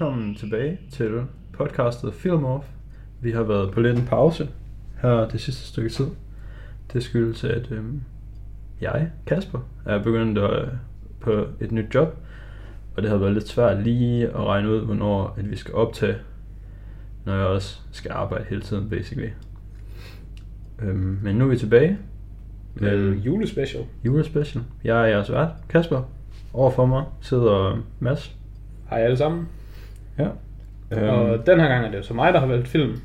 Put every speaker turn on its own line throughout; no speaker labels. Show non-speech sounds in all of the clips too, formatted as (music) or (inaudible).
Øhm, velkommen tilbage til podcastet Film Off. Vi har været på lidt en pause her det sidste stykke tid. Det skyldes, at øhm, jeg, Kasper, er begyndt at, på et nyt job. Og det har været lidt svært lige at regne ud, hvornår at vi skal optage, når jeg også skal arbejde hele tiden, basically. Øhm, men nu er vi tilbage
Med julespecial.
julespecial. Jeg er jeres vært, Kasper. Overfor mig sidder Mads.
Hej alle sammen.
Ja.
Øhm. Og den her gang er det jo så mig, der har valgt film.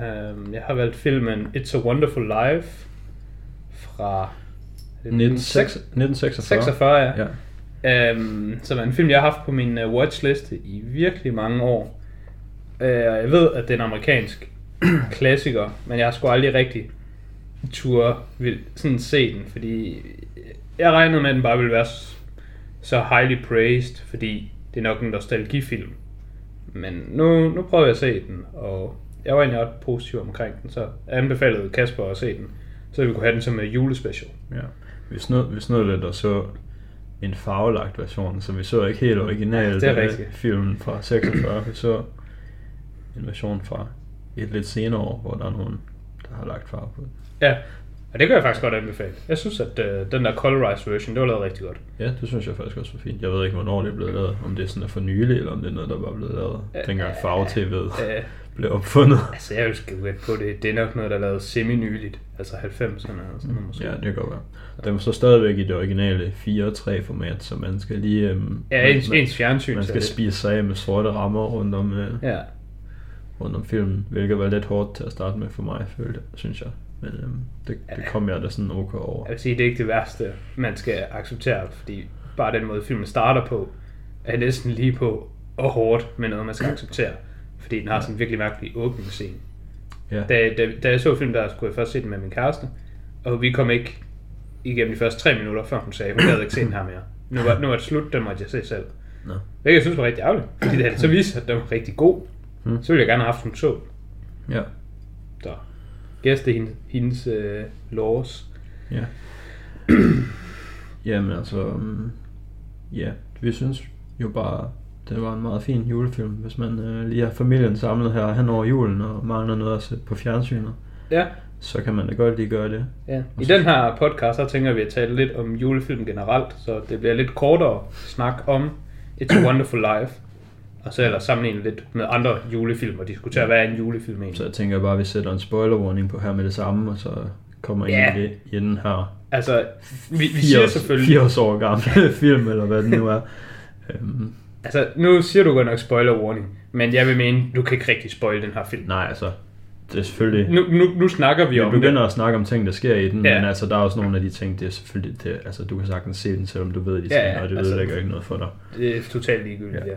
Øhm, jeg har valgt filmen It's a Wonderful Life fra er det
1946. 1946.
46, ja.
Ja.
Øhm, som er en film, jeg har haft på min uh, watchliste i virkelig mange år. Øh, og jeg ved, at det er en amerikansk (clears throat) klassiker, men jeg har sgu aldrig rigtig tur vil sådan se den, fordi jeg regnede med, at den bare ville være så highly praised, fordi det er nok en nostalgifilm. Men nu, nu prøver jeg at se den, og jeg var egentlig ret positiv omkring den, så jeg anbefalede Kasper at se den, så vi kunne have den som uh, julespecial.
ja. Vi snød, vi snød lidt og så en farvelagt version, så vi så ikke helt originalt
Det er
øh, filmen fra 46. Vi så en version fra et lidt senere år, hvor der er nogen, der har lagt farve på.
Ja, og det kan jeg faktisk godt anbefale. Jeg synes, at øh, den der colorized version, det var lavet rigtig godt.
Ja, det synes jeg faktisk også var fint. Jeg ved ikke, hvornår det er blevet lavet. Om det er sådan er for nylig, eller om det er noget, der er blevet lavet. Dengang farve-tv'et
Øh,
blev opfundet. (laughs)
altså, jeg skrive gætte på det. Det er nok noget, der er lavet semi-nyligt. Altså 90'erne eller sådan noget måske.
Ja, det kan godt være. Den var så stadigvæk i det originale 4-3 format, så man skal lige... Øhm,
Ja, ens,
man,
ens fjernsyn.
man skal spise sig af med sorte rammer rundt om, øh,
Ja,
rundt om filmen, hvilket var lidt hårdt til at starte med for mig, følte, synes jeg. Men øhm, det, det kom jeg da sådan okay over.
jeg vil sige, det er ikke det værste, man skal acceptere, fordi bare den måde, filmen starter på, er næsten lige på og hårdt med noget, man skal acceptere. Fordi den har sådan en virkelig mærkelig åbningsscene.
Ja,
Da, da, da jeg så filmen der, skulle jeg først se den med min kæreste, og vi kom ikke igennem de første tre minutter, før hun sagde, hun gad ikke se den her mere. Nu var, nu var det slut, den måtte jeg se selv.
Nå.
Hvilket jeg synes var rigtig ærgerligt, fordi det havde så vist, at den var rigtig god.
Hmm.
Så ville jeg gerne have haft, hun så.
ja,
Så gæste hendes, hendes øh, laws.
ja. (clears throat) Jamen altså, um, ja, vi synes jo bare, det var en meget fin julefilm, hvis man øh, lige har familien samlet her hen over julen og mangler noget at se på fjernsynet.
Ja,
Så kan man da godt lige gøre det.
ja. I den her podcast, så tænker vi at tale lidt om julefilm generelt, så det bliver lidt kortere snak om It's a Wonderful Life. Og så ellers sammenligne lidt med andre julefilm og diskutere, hvad er en julefilm egentlig.
Så jeg tænker bare, at vi sætter en spoiler warning på her med det samme, og så kommer ind
Ja.
i det i den her
Altså, vi, vi siger selvfølgelig...
80 år gamle (laughs) film, eller hvad det nu er. Øhm,
Altså, nu siger du godt nok spoiler warning, men jeg vil mene, du kan ikke rigtig spoil den her film.
nej, altså, det er selvfølgelig...
Nu, nu, nu snakker vi
Vi
om
begynder at snakke om ting, der sker i den,
Ja.
men altså, der er også nogle af de ting, det er selvfølgelig... Det, altså, du kan sagtens se den, selvom du ved de
Ja, ja,
og det
altså-
ødelægger ikke noget for dig.
det. Det er totalt ligegyldigt, ja.
Ja.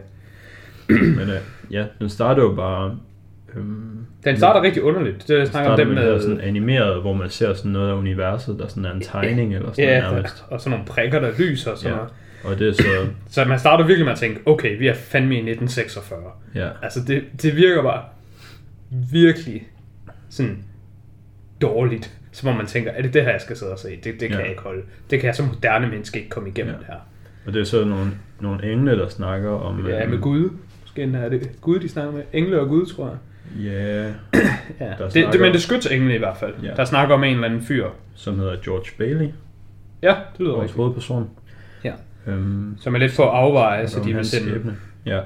Men øh, ja, den starter jo bare... Øhm,
Den starter rigtig underligt. Det jeg snakker om dem
med, med sådan animeret, hvor man ser sådan noget af universet, der sådan er en tegning eller sådan
Ja,
noget nærmest.
og sådan nogle prikker, der lyser og sådan
Ja.
noget.
Og det er så...
Så man starter virkelig med at tænke, okay, vi er fandme i 1946.
Ja,
Altså, det, det virker bare virkelig sådan dårligt. Som om man tænker, er det det her, jeg skal sidde og se? Det, det kan
Ja.
jeg ikke holde. Det kan jeg som moderne menneske ikke komme igennem
Ja.
det her.
og det er så nogle, nogle engle, der snakker om...
Ja,
øhm,
med Gud. Måske er det Gud, de snakker med. Engle og Gud, tror jeg.
Ja, (clears throat)
Ja.
Der
Det, det, men det skytsengle i hvert fald.
Ja.
Der snakker om en eller anden fyr.
som hedder George Bailey,
Ja, det lyder rigtigt.
hovedperson.
Ja.
Øhm,
Som er lidt på at afveje, så de vil sende...
skæbne. Ja.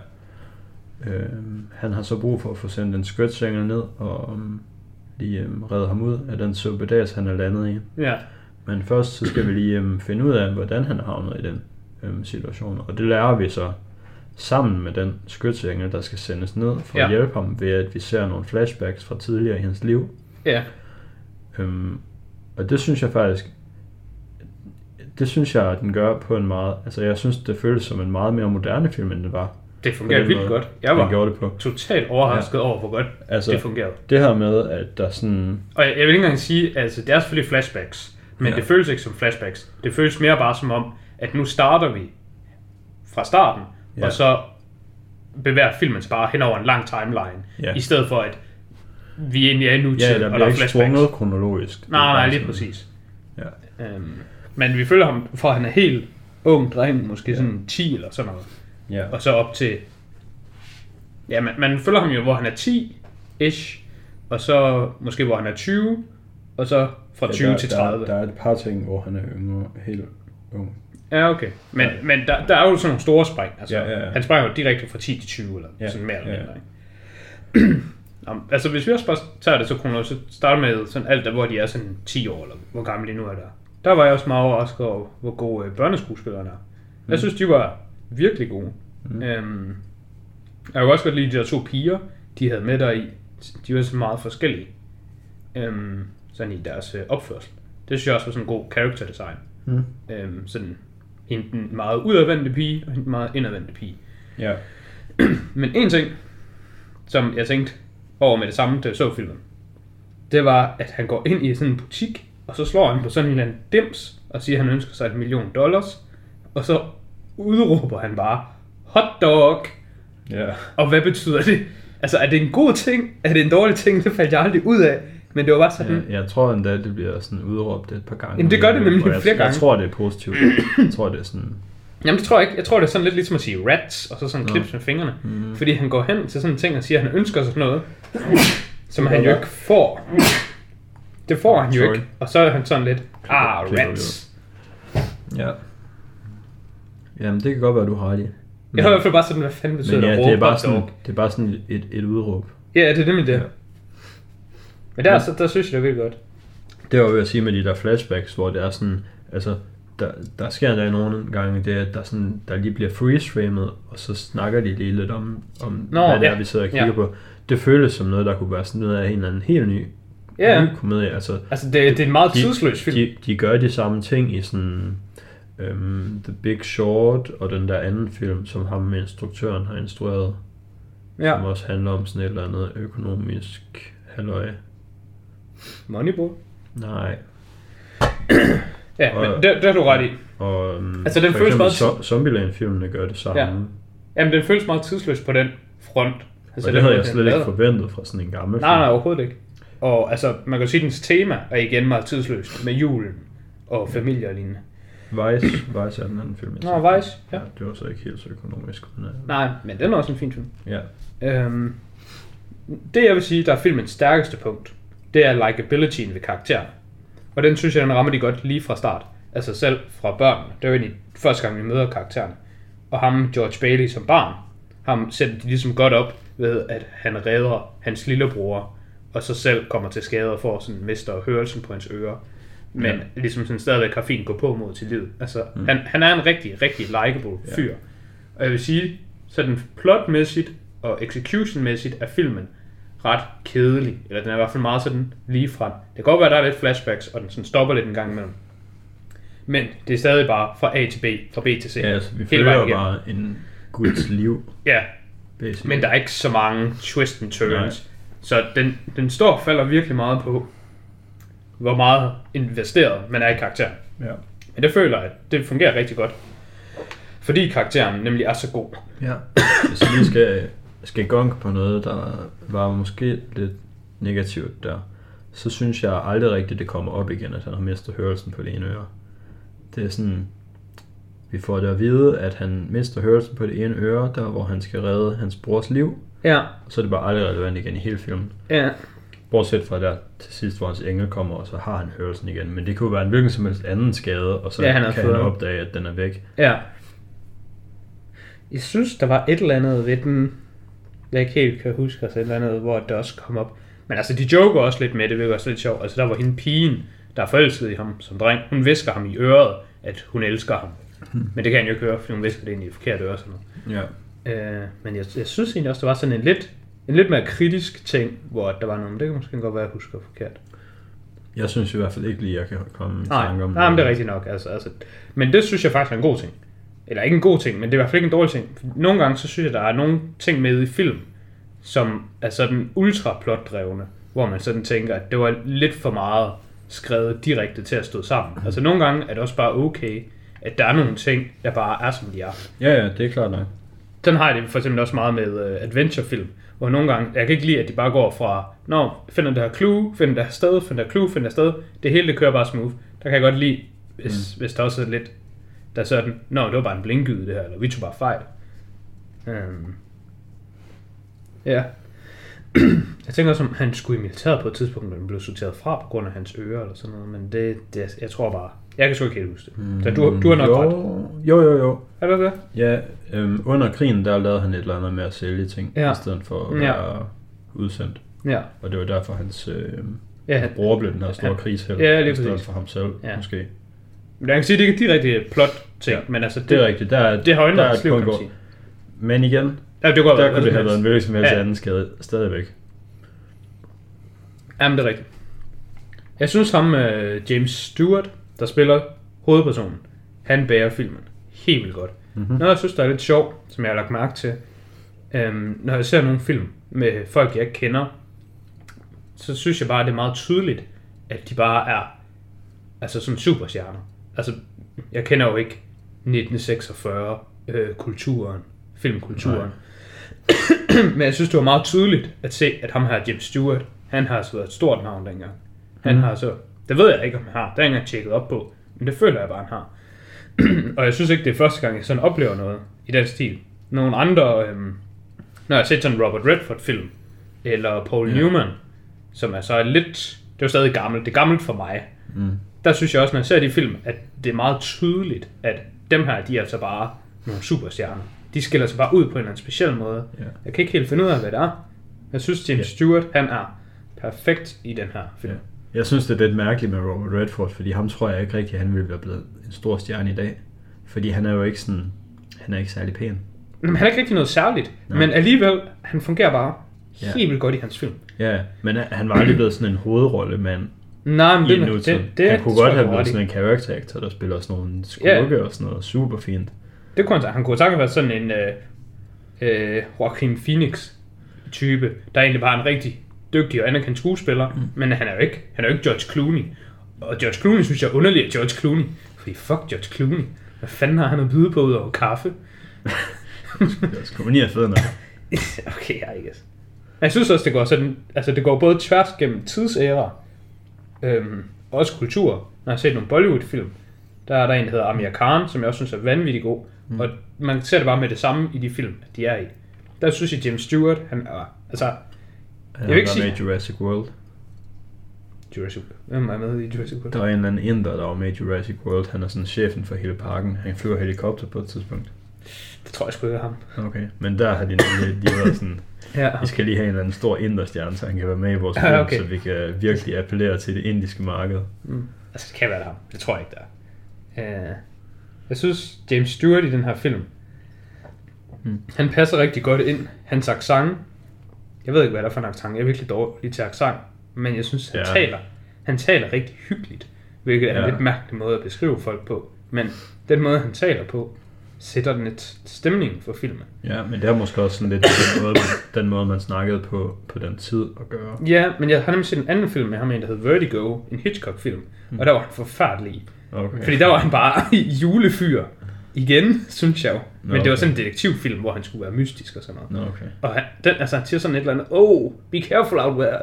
Øhm, han har så brug for at få sendt en skøtsengel ned og um, lige øhm, redde ham ud af den suppedas, han er landet i.
Ja.
Men først så skal vi lige øhm, finde ud af, hvordan han er havnet i den øhm, situation. Og det lærer vi så sammen med den skytsengel, der skal sendes ned for
Ja.
at hjælpe ham ved, at vi ser nogle flashbacks fra tidligere i hans liv.
Ja.
Øhm, og det synes jeg faktisk, det synes jeg, at den gør på en meget, altså jeg synes, det føles som en meget mere moderne film, end det var.
Det fungerer vildt
måde,
godt. Jeg var
gjorde det på.
totalt overrasket over, hvor godt
Altså,
det fungerede.
det her med, at der sådan,
Og jeg, jeg vil ikke engang sige, altså det er selvfølgelig flashbacks, men
Ja.
det føles ikke som flashbacks. Det føles mere bare som om, at nu starter vi fra starten,
Ja.
og så bevæger filmen sig bare hen over en lang timeline,
Ja.
i stedet for at vi egentlig er i nutid,
ja, der
og der er flashbacks.
sprunget kronologisk.
Nej, nej, lige
sådan-
præcis.
Ja.
Øhm, men vi følger ham, fra han er helt ung dreng, måske sådan 10 eller sådan noget.
Ja.
og så op til... Ja, man, man følger ham jo, hvor han er 10-ish, og så måske hvor han er 20, og så fra 20
der,
til 30.
Der, der er et par ting, hvor han er yngre, helt ung.
Ja, okay. Men,
Ja.
men der, der er jo sådan nogle store spring. Altså,
Ja, ja, ja.
Han sprang jo direkte fra 10 til 20, eller
Ja,
sådan mere eller
ja,
mindre. ikke? (clears throat) Nå, altså, hvis vi også bare tager det så kronologisk, så starter med sådan alt der, hvor de er sådan 10 år, eller hvor gamle de nu er der. Der var jeg også meget overrasket over, hvor gode øh, børneskuespillerne er. Jeg synes, de var virkelig gode. Mm. Øhm, jeg kunne også godt lide de der to piger, de havde med der i. De var så meget forskellige. Øhm, sådan i deres øh, opførsel. Det synes jeg også var sådan en god character design.
Mm.
Øhm, sådan hende den meget udadvendte pige, og hende den meget indadvendte pige.
Ja. (clears throat)
Men en ting, som jeg tænkte over med det samme, da jeg så filmen, det var, at han går ind i sådan en butik, og så slår han på sådan en eller anden dims, og siger, at han ønsker sig et million dollars, og så udråber han bare, hot dog,
Ja.
og hvad betyder det? Altså, er det en god ting? Er det en dårlig ting? Det faldt jeg aldrig ud af. Men det var bare sådan,
ja. Jeg tror endda, det bliver sådan udråbt et par gange.
Jamen, det gør det nemlig
jeg,
flere gange.
Jeg tror, det er positivt. jeg tror, det er sådan...
Jamen det tror jeg ikke. Jeg tror, det er sådan lidt ligesom at sige rats, og så sådan klips med fingrene. Mm. Fordi han går hen til sådan en ting og siger, at han ønsker sig sådan noget, som han jo ikke får. Det får han jo
Sorry.
ikke. Og så er han sådan lidt, ah, rats.
Ja. Jamen, det kan godt være, du har ret i.
Jeg har i hvert fald bare sådan, hvad fanden betyder
Men ja,
det?
det er bare sådan,
dog?
det er bare sådan et, et udråb.
Ja, det er nemlig det.
Ja.
Men der, så, der synes jeg, det er virkelig godt.
Det var jo at sige med de der flashbacks, hvor det er sådan, altså, der, der sker der nogle gange det, at der, sådan, der lige bliver freeze-framet, og så snakker de lige lidt om, om
Nå,
hvad det er,
ja.
vi sidder og kigger
Ja.
på. Det føles som noget, der kunne være sådan noget af en eller anden helt ny,
Ja,
ny komedie. Altså,
altså det, det er en meget
de,
tidsløs film.
de, de gør de samme ting i sådan øhm, The Big Short og den der anden film, som ham med instruktøren har instrueret,
ja,
som også handler om sådan et eller andet økonomisk halløj.
Moneyball.
Nej.
Ja,
Og-
men det, det har du ret i.
Og, um,
Altså, den
for
føles meget-
zo- Zombieland-filmene gør det samme.
Ja.
Ja.
Jamen, den føles meget tidsløs på den front. Altså,
Og det havde jeg slet ikke forventet fra sådan en gammel
Nej, nej,
film.
overhovedet ikke. Og altså, man kan sige, at dens tema er igen meget tidsløst med julen og familie og lignende.
Vice, Vice er den anden film, jeg
Nå,
så.
Vice, ja.
ja. Det var så ikke helt så økonomisk. Men, uh,
Nej, men den er også en fin film.
ja.
Øhm, det jeg vil sige, der er filmens stærkeste punkt, det er likabilityen ved karakteren. Og den synes jeg, den rammer de godt lige fra start. Altså selv fra børnene. Det er jo egentlig første gang, vi møder karakteren. Og ham, George Bailey som barn, ham sætter de ligesom godt op ved, at han redder hans lillebror, og så selv kommer til skade og får sådan mister hørelsen på hans ører. Men
Ja.
ja. ligesom sådan stadigvæk har fint gå på mod til livet. Altså, mm. han, han er en rigtig, rigtig likable
Ja.
fyr. Og jeg vil sige, sådan plotmæssigt og executionmæssigt er filmen ret kedelig. Eller den er i hvert fald meget sådan lige frem. Det kan godt være, at der er lidt flashbacks, og den sådan stopper lidt en gang imellem. Men det er stadig bare fra A til B, fra B til C.
ja, altså, vi følger jo bare en guds liv,
Ja,
basically.
men der er ikke så mange twist and turns.
Nej.
Så den, den står og falder virkelig meget på, hvor meget investeret man er i karakteren.
Ja.
Men det føler jeg, at det fungerer rigtig godt. Fordi karakteren nemlig er så god.
Ja. Hvis jeg lige skal, skal gonke på noget, der var måske lidt negativt der, så synes jeg aldrig rigtigt, det kommer op igen, at han har mistet hørelsen på det ene øre. Det er sådan, vi får det at vide, at han mister hørelsen på det ene øre, der hvor han skal redde hans brors liv,
Ja,
og så er det bare aldrig relevant igen i hele filmen.
ja.
Bortset fra der til sidst, hvor hans engel kommer, og så har han hørelsen igen. Men det kunne være en hvilken som helst anden skade, og så
Ja, han
kan han opdage, at den er væk.
Ja. Jeg synes, der var et eller andet ved den, jeg ikke helt kan huske, et eller andet, hvor det også kom op. Men altså, de joker også lidt med det, det var også lidt sjovt. Altså, der var hende pigen, der er forelsket i ham som dreng. Hun visker ham i øret, at hun elsker ham. Men det kan han jo ikke høre, fordi hun visker det ind i det forkerte øre. Sådan noget.
Ja.
Øh, men jeg, jeg synes egentlig også, der var sådan en lidt, en lidt mere kritisk ting, hvor der var noget, det kan måske godt være, at jeg husker forkert.
Jeg synes i hvert fald ikke lige, jeg kan komme i
Nej,
tanke om
nej men det er rigtigt nok. Altså, altså, men det synes jeg faktisk er en god ting. Eller ikke en god ting, men det er i hvert fald ikke en dårlig ting. Nogle gange så synes jeg, der er nogle ting med i film, som er sådan ultra plotdrevne, hvor man sådan tænker, at det var lidt for meget skrevet direkte til at stå sammen. Altså nogle gange er det også bare okay, at der er nogle ting, der bare er, som de er.
Ja, ja, det er klart nok.
Sådan har jeg det for eksempel også meget med uh, adventurefilm, hvor nogle gange, jeg kan ikke lide, at de bare går fra, nå, finder det her clue, finder det her sted, finder det her clue, finder det her sted, det hele det kører bare smooth. Der kan jeg godt lide, hvis, mm. hvis der også er lidt, der er sådan, nå, det var bare en blinkgyde det her, eller vi tog bare fejl. Øhm. Ja. (clears throat) jeg tænker også, om han skulle i militæret på et tidspunkt, men blev sorteret fra på grund af hans ører eller sådan noget, men det, det jeg tror bare, jeg kan sgu ikke helt huske det. Så du, du har nok
Mm, jo,
ret.
Jo, jo, jo.
Er det det?
Ja, øhm, under krigen, der lavede han et eller andet med at sælge ting,
Ja.
i stedet for at
Ja.
være udsendt.
Ja.
Og det var derfor, hans øh,
Ja,
hans bror blev den her store krigsheld,
Ja, lige
i stedet for ham selv,
Ja.
måske.
Men jeg kan sige, det er ikke direkte plot ting,
Ja.
men altså det,
Det er rigtigt. Der er,
det højner
der er
hans
et
liv,
punkt,
kan man sige.
Men igen,
Ja, det kunne
der kunne det have været en hvilken som helst
Ja.
anden skade stadigvæk.
Jamen, det er rigtigt. Jeg synes ham, uh, James Stewart, der spiller hovedpersonen, han bærer filmen helt vildt godt.
Mhm.
Mm-hmm. Noget, jeg synes, der er lidt sjovt, som jeg har lagt mærke til, øhm, når jeg ser nogle film med folk, jeg ikke kender, så synes jeg bare, det er meget tydeligt, at de bare er altså sådan superstjerner. Altså, jeg kender jo ikke 1946 øh, kulturen, filmkulturen. (clears throat) Men jeg synes, det var meget tydeligt at se, at ham her, James Stewart, han har altså været et stort navn dengang. Han
Mhm.
har så, det ved jeg ikke, om han har, det har jeg ikke engang tjekket op på, men det føler jeg bare, han har. (clears throat) og jeg synes ikke, det er første gang, jeg sådan oplever noget i den stil. Nogle andre, øhm, når jeg har set sådan Robert Redford-film, eller Paul
Ja.
Newman, som er så lidt, det er jo stadig gammelt, det er gammelt for mig.
Mm.
Der synes jeg også, når jeg ser de film, at det er meget tydeligt, at dem her, de er altså bare nogle superstjerner. De skiller sig bare ud på en eller anden speciel måde.
Ja.
Jeg kan ikke helt finde ud af, hvad det er. Jeg synes, James
Ja.
Stewart, han er perfekt i den her film.
Ja. Jeg synes, det er lidt mærkeligt med Robert Redford, fordi ham tror jeg ikke rigtig, han ville være blevet en stor stjerne i dag. Fordi han er jo ikke sådan, han er ikke særlig pæn.
Men han er ikke rigtig noget særligt.
Nej.
Men alligevel, han fungerer bare
Ja.
helt vildt godt i hans film.
Ja, men han var aldrig blevet sådan en hovedrollemand
Nej, men det,
nutid.
det, det,
han kunne godt
jeg,
have været sådan en character actor, der spiller sådan nogle skurke og sådan noget super fint.
Det kunne han, han kunne sagtens være sådan en øh, øh, Joaquin Phoenix type, der egentlig bare er en rigtig dygtig og anerkendt skuespiller, mm. men han er jo ikke, han er jo ikke George Clooney. Og George Clooney synes jeg er underlig af George Clooney, fordi fuck George Clooney. Hvad fanden har han at byde på ud over kaffe? (laughs)
Det skulle man fået noget. (laughs)
okay, I guess. Men jeg synes også, det går sådan, altså det går både tværs gennem tidsæra, øhm, og også kultur. Når jeg har set nogle Bollywood-film, der er der en, der hedder Amir Khan, som jeg også synes er vanvittig god. Mm. Og man ser det bare med det samme i de film, de er i. Der synes jeg, James Stewart, han er, altså,
Han
vil ikke sige-
med Jurassic World.
Jurassic Hvem er med i Jurassic World?
Der var en eller anden inder, der var med i Jurassic World. Han er sådan chefen for hele parken. Han flyver helikopter på et tidspunkt.
Det tror jeg sgu ikke er ham.
Okay. Men der har de, de, de været sådan,
Ja,
vi skal lige have en eller anden stor inderstjerne, så han kan være med i vores (laughs) film,
okay.
så vi kan virkelig appellere til det indiske marked.
Mm. Altså, det kan være det ham. Det tror jeg ikke, der er. Uh, jeg synes, James Stewart i den her film,
Mm.
han passer rigtig godt ind. Hans accent, jeg ved ikke, hvad det er for en accent. Jeg er virkelig dårlig til accent. Men jeg synes, han
Ja.
taler han taler rigtig hyggeligt. Hvilket er en
Ja.
lidt mærkelig måde at beskrive folk på. Men den måde, han taler på, sætter den et stemning for filmen.
Ja, men det er måske også sådan lidt den måde, den måde man snakkede på, på den tid at gøre.
Ja, men jeg har nemlig set en anden film med ham, en der hedder Vertigo, en Hitchcock-film. Mm. Og der var han forfærdelig.
Okay.
Fordi der var han bare (laughs) julefyr igen, synes jeg jo. Men
Nå,
det var
okay.
sådan en detektivfilm, hvor han skulle være mystisk og sådan noget.
Okay.
Og han, den, altså, han siger sådan et eller andet, oh, be careful out there,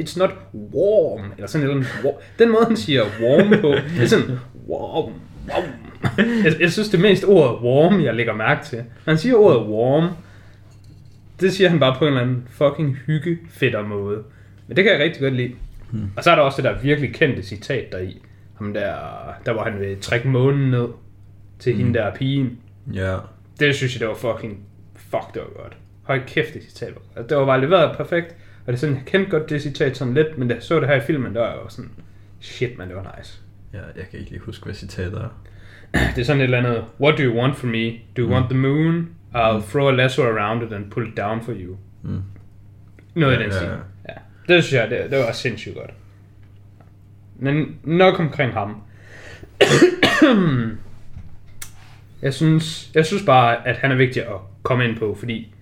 it's not warm, eller sådan et eller andet. Den måde, han siger warm på, det er sådan, warm, warm. (laughs) Jeg, jeg synes, det mest ordet warm, jeg lægger mærke til. Når han siger ordet warm, det siger han bare på en eller anden fucking hygge fedter måde. Men det kan jeg rigtig godt lide. Hmm. Og så er der også det der virkelig kendte citat deri. Ham der, der hvor han vil trække månen ned til hmm. hende der pigen.
Ja.
Det synes jeg, det var fucking... Fuck, det var godt. Høj kæft, det citat. var- Altså, det var bare leveret perfekt. Og det er sådan, jeg kendte godt det citat sådan lidt, men da jeg så det her i filmen, der var jeg jo sådan... Shit, man, det var nice.
ja. Jeg kan ikke lige huske, hvad citatet er. (clears throat)
Det er sådan et eller andet, what do you want from me? Do you want the moon? I'll throw a lasso around it and pull it down for you.
Mm.
Noget
Ja,
i den
ja,
stil.
ja.
Ja. Det synes jeg, det, det var sindssygt godt. Men nok omkring ham. (clears throat) jeg, synes, jeg synes bare, at han er vigtig at komme ind på, fordi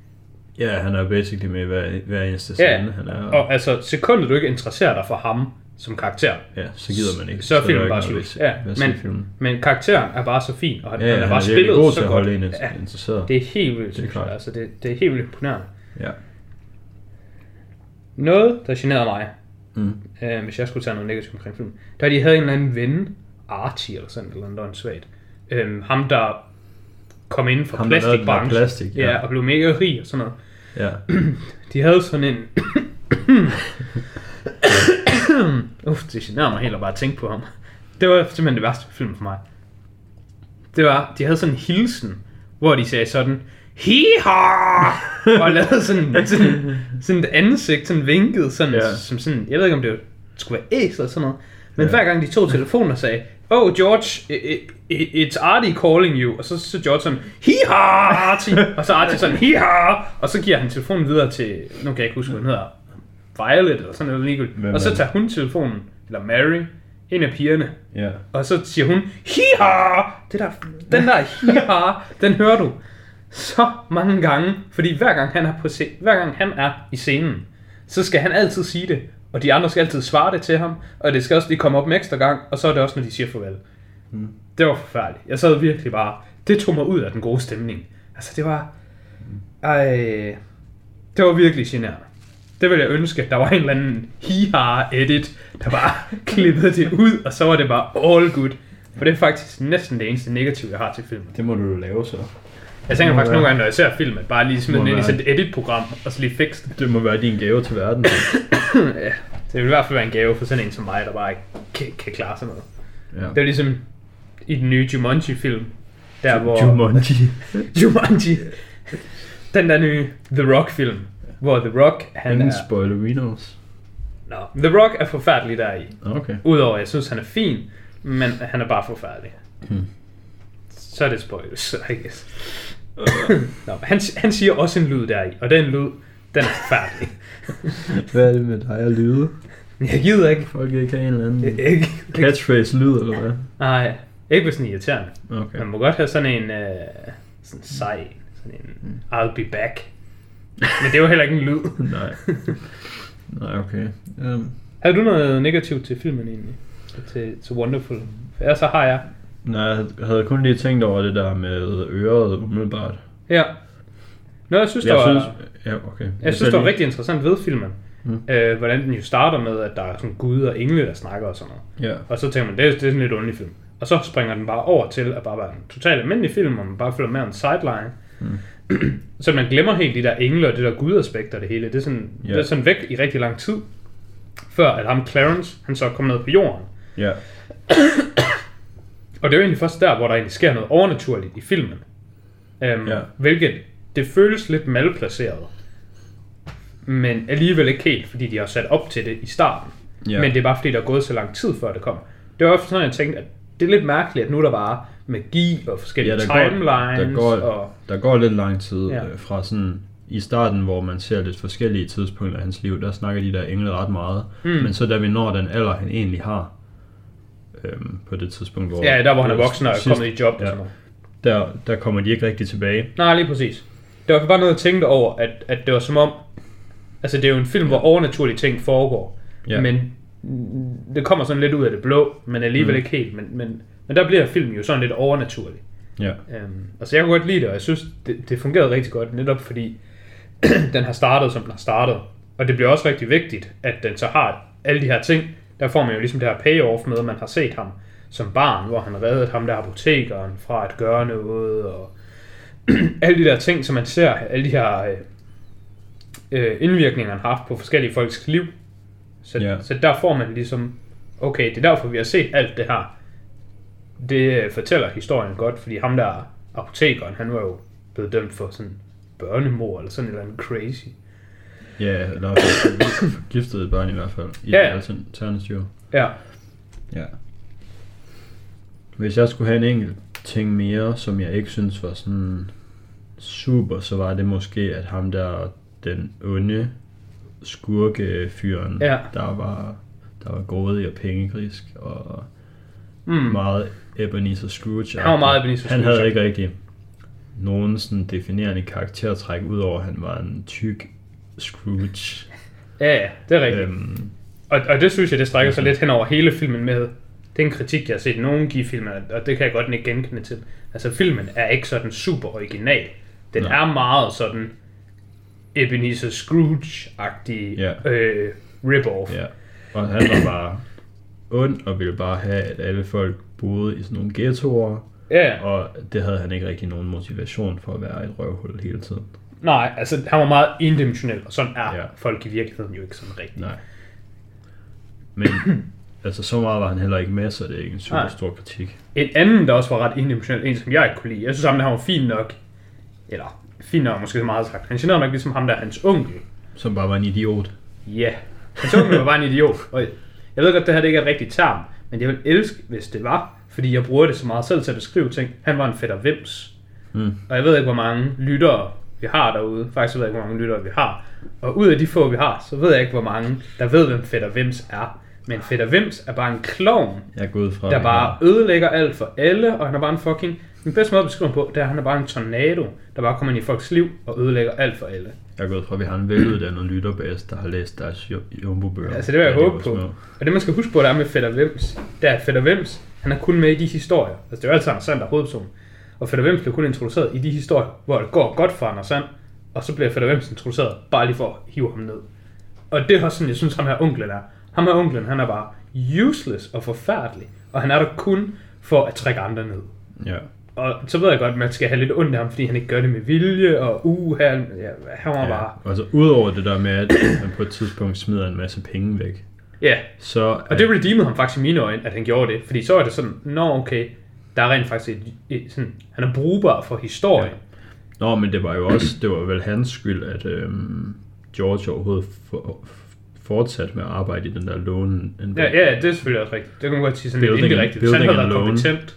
Ja, han er basically med hver, hver eneste
Ja,
scene. Han er,
og altså, sekundet du ikke interesserer dig for ham som karakter,
ja, så gider man ikke.
så er
der
filmen bare slut. Ja,
at
men,
filmen.
men karakteren er bare så fin, og han,
Ja,
han
ja,
er
han
bare
er virkelig
spillet
god
så
til at
godt.
holde en
Ja,
interesseret.
det er helt vildt,
Det er klart.
Altså, det, det er helt vildt imponerende.
Ja.
Noget, der generede mig,
Mm.
øh, hvis jeg skulle tage noget negativt omkring filmen, da de havde en eller anden ven, Archie eller sådan, eller noget svagt. Øhm, ham der kom ind
der
plastikbranchen.
plastik, ja.
ja. og blev mega rig og sådan noget.
Ja. (clears throat)
De havde sådan en... (clears throat) (clears throat) Uff, det generer mig helt at bare tænke på ham. Det var simpelthen det værste film for mig. Det var, de havde sådan en hilsen, hvor de sagde sådan, Hiha! og lavede sådan, (laughs) sådan, sådan et ansigt, sådan vinket, sådan,
Ja.
som sådan, jeg ved ikke om det var, skulle være æs eller sådan noget. Men
Ja.
hver gang de tog (laughs) telefonen og sagde, Oh George, i- i- it's Artie calling you. Og så, så George sådan, Hiha Artie. (laughs) Og så Artie sådan, Hiha. Og så giver han telefonen videre til, nu kan jeg ikke huske, hvad hun hedder, Violet eller sådan noget ligegyldigt.
Hvem
Og så
er
tager hun telefonen, eller Mary, en af pigerne,
Ja.
og så siger hun, hiha! Det der, den der hiha, den hører du så mange gange. Fordi hver gang han er, på se- hver gang han er i scenen, så skal han altid sige det. Og de andre skal altid svare det til ham. Og det skal også lige komme op en ekstra gang. Og så er det også, når de siger farvel.
Mm.
Det var forfærdeligt. Jeg sad virkelig bare... Det tog mig ud af den gode stemning. Altså, det var... Ej, det var virkelig generende. Det ville jeg ønske, at der var en eller anden hiha-edit, der bare (laughs) klippede det ud, og så var det bare all good. For det er faktisk næsten det eneste negative, jeg har til filmen.
Det må du lave så.
Jeg tænker faktisk
være-
nogle gange, når jeg ser filmen, bare lige smide den ind i sådan et edit-program, og så lige fikse det.
Det må være din gave til verden. (coughs)
ja, det vil i hvert fald være en gave for sådan en som mig, der bare ikke kan, kan klare sådan noget.
Ja.
Det er ligesom i den nye Jumanji-film, der hvor...
Jumanji. (laughs)
Jumanji. Den der nye The Rock-film, hvor The Rock, han
Ingen
er...
spoilerinos.
Nå, The Rock er forfærdelig der i.
Okay.
Udover, at jeg synes, han er fin, men han er bare forfærdelig.
Hmm.
Så er det spoilers, (laughs) I guess. Nå, han, han siger også en lyd der i, og den lyd, den er forfærdelig. (laughs)
Hvad er det med dig og lyde?
Jeg gider ikke.
Folk ikke have en eller anden
Ikke, ikke,
catchphrase lyd, eller hvad?
nej, ikke hvis den er irriterende.
Okay.
Man må godt have sådan en, øh, sådan sej, sådan en, I'll be back. Men det var heller ikke en lyd. (laughs)
Nej. Nej, okay. Um,
Havde du noget negativt til filmen egentlig? Til, til Wonderful? For ellers så har jeg.
nej, jeg havde kun lige tænkt over det der med øret umiddelbart.
Ja. Nå, jeg synes,
Jeg
der var,
synes, ja, okay.
jeg synes, det var rigtig interessant ved filmen.
Mm.
Øh, hvordan den jo starter med, at der er sådan gud og engle, der snakker og sådan noget.
Ja,
Og så tænker man, det er, det er sådan lidt underlig film. Og så springer den bare over til at bare være en totalt almindelig film, hvor man bare følger med en sideline.
Mm. (clears throat)
så man glemmer helt de der engle og det der gudaspekt og det hele. Det er, sådan,
Ja.
det er sådan væk i rigtig lang tid. Før at ham Clarence, han så kom ned på jorden.
ja,
Og det er jo egentlig først der, hvor der egentlig sker noget overnaturligt i filmen. Um,
Ja.
Hvilket, det føles lidt malplaceret. Men alligevel ikke helt, fordi de har sat op til det i starten.
ja.
Men det er bare fordi, der er gået så lang tid før det kom. Det var også sådan, jeg tænkte, at det er lidt mærkeligt, at nu er der bare magi og forskellige
Ja,
ja,
der går-
timelines.
der går-
og,
Der går lidt lang tid
Ja.
ja. øh, fra sådan i starten, hvor man ser lidt forskellige tidspunkter af hans liv, der snakker de der engle ret meget.
Mm.
Men så da vi når den alder, han egentlig har, øhm, på det tidspunkt, hvor...
ja, der hvor han er voksen og er
sidst-
kommet i job og
ja,
sådan noget.
der, der kommer de ikke rigtig tilbage.
Nej, lige præcis. Det var bare noget, jeg tænkte over, at, at det var som om... Altså, det er jo en film, hvor overnaturlige ting foregår.
Ja.
Men det kommer sådan lidt ud af det blå, men alligevel
Mm.
ikke helt. Men, men, men der bliver filmen jo sådan lidt overnaturlig.
Ja,
Øhm, altså jeg kunne godt lide det, og jeg synes, det, det fungerede rigtig godt, netop fordi (clears throat) den har startet, som den har startet. Og det bliver også rigtig vigtigt, at den så har alle de her ting. Der får man jo ligesom det her payoff med, at man har set ham som barn, hvor han reddede ham der apotekeren fra at gøre noget, og (clears throat) alle de der ting, som man ser, alle de her øh, øh, indvirkninger, han har haft på forskellige folks liv. Så,
Ja.
så der får man ligesom, okay, det er derfor, vi har set alt det her. Det øh, fortæller historien godt, fordi ham der apotekeren, han var jo blevet dømt for sådan børnemor eller sådan et eller andet crazy.
ja eller forgiftede børn i hvert fald, i
ja.
ja. alternativ.
Ja,
Ja. Hvis jeg skulle have en enkelt ting mere, som jeg ikke synes var sådan super, så var det måske, at ham der, den onde skurkefyren,
Ja.
der var der var grådig og pengegrisk og
mm.
meget Ebenezer Scrooge.
Han var meget Ebenezer
Han
Scrooge.
havde ikke rigtig nogen sådan definerende karaktertræk, udover at han var en tyk Scrooge.
ja, ja, det er rigtigt.
Øhm,
Og, og det synes jeg, det strækker sig lidt hen over hele filmen med. Det er en kritik, jeg har set nogen give filmen, og det kan jeg godt ikke genkende til. Altså, filmen er ikke sådan super original. Den
Nej.
er meget sådan Ebenezer Scrooge-agtig
Ja.
øh, rip-off.
Ja, og han var bare ond og ville bare have, at alle folk boede i sådan nogle ghettoer,
Ja.
Og det havde han ikke rigtig nogen motivation for at være et røvhul hele tiden.
Nej, altså han var meget endimensionel, og sådan er
Ja.
folk i virkeligheden jo ikke sådan rigtigt.
Nej. Men (clears throat) altså, så meget var han heller ikke med, så det er ikke en super
Nej.
stor kritik.
En anden, der også var ret endimensionel, en som jeg ikke kunne lide. Jeg synes ham, der han var fin nok. Eller, fin nok måske så meget sagt. Han generede nok ligesom ham der, hans onkel.
Som bare var en idiot.
Ja. Hans onkel var bare en idiot. Og jeg ved godt, det her det ikke er et rigtigt term. Men jeg ville elske, hvis det var. Fordi jeg bruger det så meget selv til at beskrive ting. Han var en fætter vims.
Mm.
Og jeg ved ikke, hvor mange lyttere vi har derude. Faktisk ved jeg ikke, hvor mange lyttere vi har. Og ud af de få, vi har, så ved jeg ikke, hvor mange, der ved, hvem Fætter Vims er. Men Fætter Vims er bare en klovn,
Jeg gået fra...
der bare ødelægger alt for alle, og han er bare en fucking... Den bedste måde at beskrive ham på, det er, at han er bare en tornado, der bare kommer ind i folks liv og ødelægger alt for alle.
Jeg er gået fra, at vi har en veluddannet lytterbase, der har læst deres jumbo-bøger.
Altså, det vil jeg
de
håbe på.
små.
Og det man skal huske på, der er med Fætter Vims, det er, at Fætter Vims, han er kun med i de historier. Altså, det er jo altid Anders Sand, der er hovedpersonen. Og Fætter Vims bliver kun introduceret i de historier, hvor det går godt for Anders Sand, og så bliver Fætter Vims introduceret bare lige for at hive ham ned. Og det er også sådan, jeg synes, ham her onklen er. Ham her onklen, han er bare useless og forfærdelig. Og han er der kun for at trække andre ned.
Ja.
Og så ved jeg godt, at man skal have lidt ondt af ham, fordi han ikke gør det med vilje, og uh, han, ja, han var
ja.
bare...
Og så udover det der med, at han på et tidspunkt smider en masse penge væk,
Ja,
så...
Og det redeemede ham faktisk i mine øjne, at han gjorde det. Fordi så er det sådan, nå okay, der er rent faktisk et, et, sådan, han er brugbar for historien.
Nå, men det var jo også, det var vel hans skyld, at øhm, George overhovedet for, fortsat med at arbejde i den der lån.
Ja, ja, det er selvfølgelig også rigtigt. Det kan man godt sige sådan lidt
Building-
indirekte. Hvis han havde været kompetent.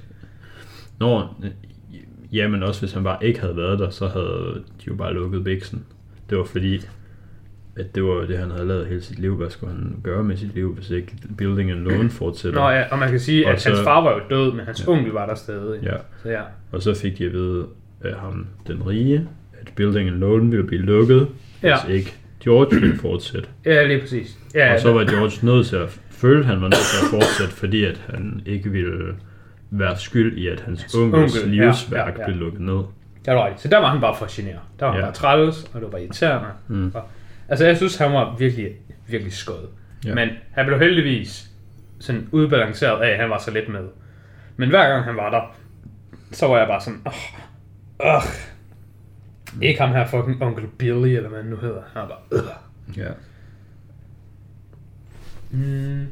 Nå, øh, ja, men også hvis han bare ikke havde været der, så havde de jo bare lukket biksen. Det var fordi, at det var det, han havde lavet hele sit liv. Hvad skulle han gøre med sit liv, hvis ikke building and loan (clears throat) fortsætter?
Nå ja, og man kan sige,
Og
at
så-
hans far var jo død, men hans onkel var der stadig.
Ja,
Så ja.
og så fik de at vide af ham, den rige, at building and loan ville blive lukket,
Ja.
hvis ikke George ville fortsætte.
Ja, lige præcis. Ja,
Og så var George nødt til at føle, at han var nødt til at fortsætte, fordi at han ikke ville være skyld i, at hans,
Hans
onkels
onkel, ja,
livsværk
ja, ja.
blev lukket ned.
det var rigtigt. Så der var han bare for at genere. Der var han
Ja.
bare træls, og det var bare irriterende.
Mm.
Og, altså, jeg synes, han var virkelig, virkelig skød.
Ja.
Men han blev heldigvis sådan udbalanceret af, at han var så lidt med. Men hver gang han var der, så var jeg bare sådan, åh, åh. Ikke ham her fucking onkel Billy, eller hvad han nu hedder. Han var bare, øh.
Ja.
Mm.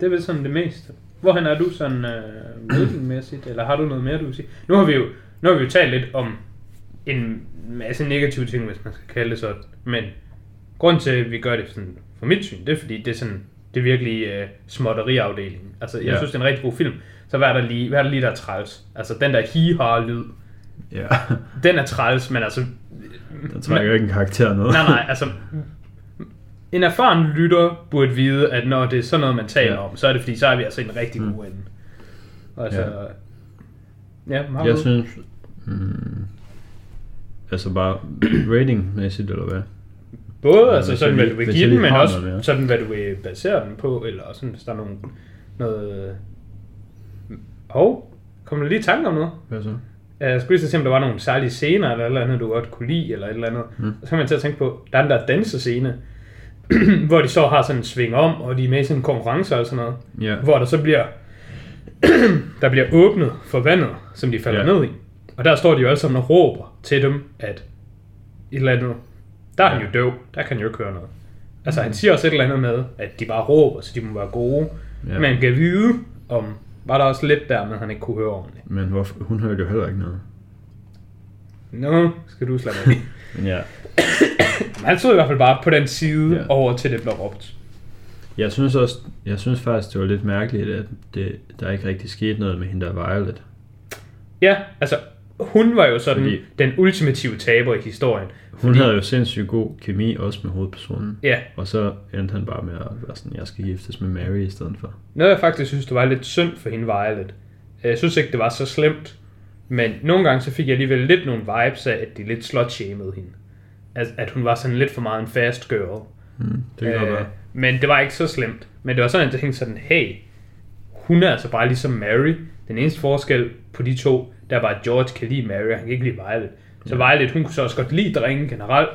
Det er vel sådan det meste. Hvorhen er du sådan øh, ratingmæssigt, (clears throat) eller har du noget mere, du vil sige? Nu har vi jo, nu har vi jo talt lidt om en masse negative ting, hvis man skal kalde det sådan. Men grunden til, at vi gør det sådan, for mit syn, det er fordi, det er sådan, det er virkelig øh, småtteriafdelingen. Altså, jeg
Ja.
synes, det er en rigtig god film. Så hvad er der lige, hvad er der lige der er træls? Altså, den der hi lyd
Ja.
den er træls, men altså...
Der trækker ikke en karakter ned.
Nej, nej, altså... En erfaren lytter burde vide, at når det er sådan noget, man taler
Ja.
om, så er det fordi, så er vi altså en rigtig
Mm.
god ende. Altså...
Ja.
Ja, ja
Jeg synes... Mm, altså bare (clears throat) ratingmæssigt, eller hvad?
Både
Ja,
altså sådan, hvad du vil give den, men også
noget mere.
sådan, hvad du vil basere den på, eller sådan, hvis der er nogen, noget... Hov, kom du lige i tanke om noget?
Hvad så?
Jeg skulle lige se, om der var nogle særlige scener, eller et eller andet, du godt kunne lide, eller et eller andet.
Mm.
Mm. Så kan man til at tænke på, der er den der dansescene, (clears throat) hvor de så har sådan en sving om, og de er med i sådan en konkurrence og sådan noget.
Ja.
Hvor der så bliver, (clears throat) der bliver åbnet for vandet, som de falder
Ja.
ned i. Og der står de jo alle sammen og råber til dem, at et eller andet, der er han jo døv, der kan han jo ikke høre noget. Altså han siger også et eller andet med, at de bare råber, så de må være gode.
Ja.
Man kan vide, om var der også lidt der, men han ikke kunne høre ordentligt.
Men hvorfor, hun hørte jo heller ikke noget.
Nå, skal du slappe af.
Men (laughs) ja. (clears throat)
Han stod i hvert fald bare på den side
Ja.
over til det blev råbt.
Jeg synes også, jeg synes faktisk, det var lidt mærkeligt, at det, der ikke rigtig skete noget med hende der Violet.
Ja, altså hun var jo sådan
Fordi-
Fordi... den ultimative taber i historien.
Hun havde jo sindssygt god kemi også med hovedpersonen.
Ja,
Og så endte han bare med at være sådan, jeg skal giftes med Mary i stedet for.
noget jeg faktisk synes, det var lidt synd for hende Violet. Jeg synes ikke, det var så slemt. Men nogle gange så fik jeg alligevel lidt nogle vibes af, at de lidt slut hende. At, at hun var sådan lidt for meget en fast girl.
Mm, det kan godt være.
men det var ikke så slemt. Men det var sådan, at jeg tænkte sådan, hey, hun er altså bare ligesom Mary. Den eneste forskel på de to, der var, at George kan lide Mary, og han kan ikke lide Violet. Så Violet, hun kunne så også godt lide drengen generelt.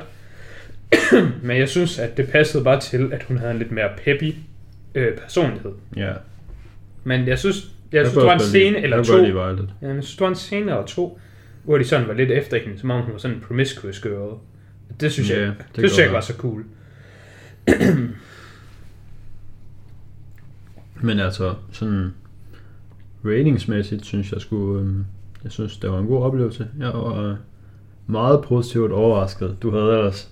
(clears throat) men jeg synes, at det passede bare til, at hun havde en lidt mere peppy øh, personlighed.
Ja.
Men jeg synes, jeg synes,
kan
der var en scene eller
jeg
to. Ja, men jeg synes, der var en scene eller to, hvor de sådan var lidt efter hende, som om hun var sådan en promiscuous girl. Det synes
Ja,
jeg,
det
det, det synes jeg ikke var så cool. (clears throat)
Men altså, sådan ratingsmæssigt, synes jeg skulle, øhm, jeg synes, det var en god oplevelse. Jeg var øh, meget positivt overrasket. Du havde ellers,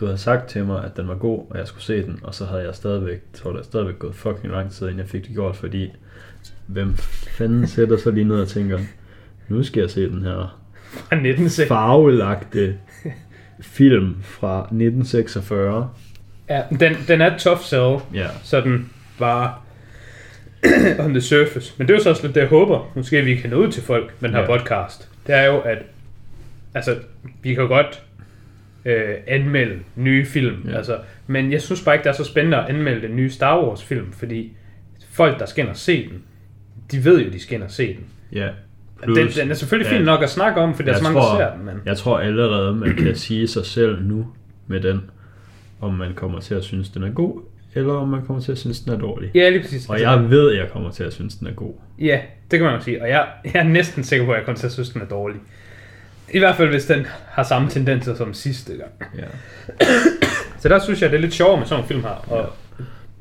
du havde sagt til mig, at den var god, og jeg skulle se den, og så havde jeg stadigvæk, tror jeg, stadigvæk gået fucking lang tid, inden jeg fik det gjort, fordi hvem fanden sætter sig lige ned og tænker, nu skal jeg se den her
Fra 1906.
farvelagte film fra 1946.
Ja, den, den er tough sell,
Ja,
så den var (clears throat) on the surface. Men det er jo så også lidt det, jeg håber, måske vi kan nå ud til folk med den her
Ja.
podcast. Det er jo, at altså, vi kan godt øh, anmelde nye film,
ja.
altså, men jeg synes bare ikke, det er så spændende at anmelde den nye Star Wars film, fordi folk, der skal ind og se den, de ved jo, de skal ind og se den.
ja.
Den, den er selvfølgelig
ja.
fin nok at snakke om, for der er så mange,
tror-
der ser den, men...
Jeg tror allerede, man kan sige sig selv nu med den, om man kommer til at synes, den er god, eller om man kommer til at synes, den er dårlig.
Ja, lige præcis.
Og jeg ved, at jeg kommer til at synes, den er god.
Ja, det kan man jo sige. Og jeg, jeg er næsten sikker på, at jeg kommer til at synes, den er dårlig. I hvert fald, hvis den har samme tendenser som sidste gang.
Ja.
Så der synes jeg, det er lidt sjovere med sådan en film her. Og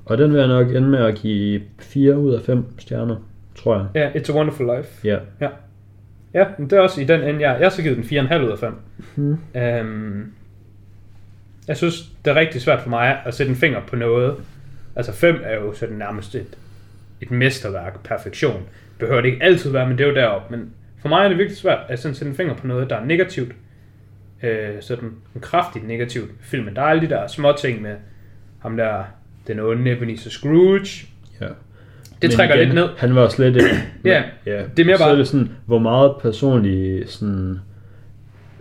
Og den vil jeg nok ende med at give 4 ud af 5 stjerner, tror jeg.
ja, It's a Wonderful Life.
Ja.
Ja, men det er også i den ende, jeg, jeg har så givet den 4,5 ud af 5.
Hmm.
Um, jeg synes, det er rigtig svært for mig at sætte en finger på noget. Altså 5 er jo sådan nærmest et, et mesterværk, perfektion. Behøver det ikke altid være, men det er jo deroppe. Men for mig er det virkelig svært at sådan sætte en finger på noget, der er negativt. Øh, sådan en kraftigt negativt film. Men der er alle de der små ting med ham der, den onde Ebenezer Scrooge.
Ja.
Det trækker lidt ned.
Han var slet ikke... (clears throat)
Ja,
ja.
det er mere
Så
bare-
er det sådan, hvor meget personlig sådan,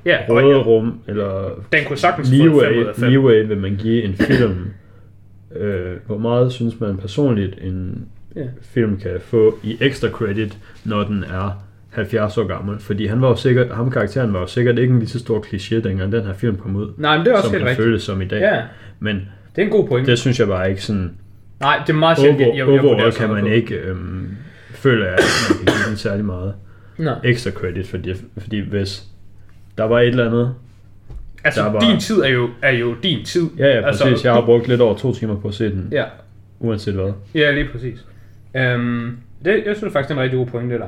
Ja,
råderum, eller
den kunne sagtens få en 5 ud
leeway,
5.
leeway vil man give en film? øh, hvor meget synes man personligt, en
Ja.
film kan få i ekstra credit, når den er 70 år gammel? Fordi han var jo sikkert, ham karakteren var jo sikkert ikke en lige så stor kliché, dengang den her film kom ud,
Nej, men det er også
som
helt rigtigt.
føles som i dag.
Ja,
Men
det er en god point.
det synes jeg bare ikke sådan,
Nej, det er meget sjældent,
over,
jeg, jeg, jeg
overall
sådan
kan man
noget
ikke øhm, føle, at man kan give den særlig meget
på. Nej.
ekstra credit, fordi, fordi hvis der var et eller andet,
Altså,
Der var-
din tid er jo, er jo din tid.
ja ja, præcis,
altså,
jeg har brugt lidt over to timer på at se den,
Ja,
uanset hvad.
ja lige præcis. Um, det, jeg synes faktisk, det er en rigtig god pointe der.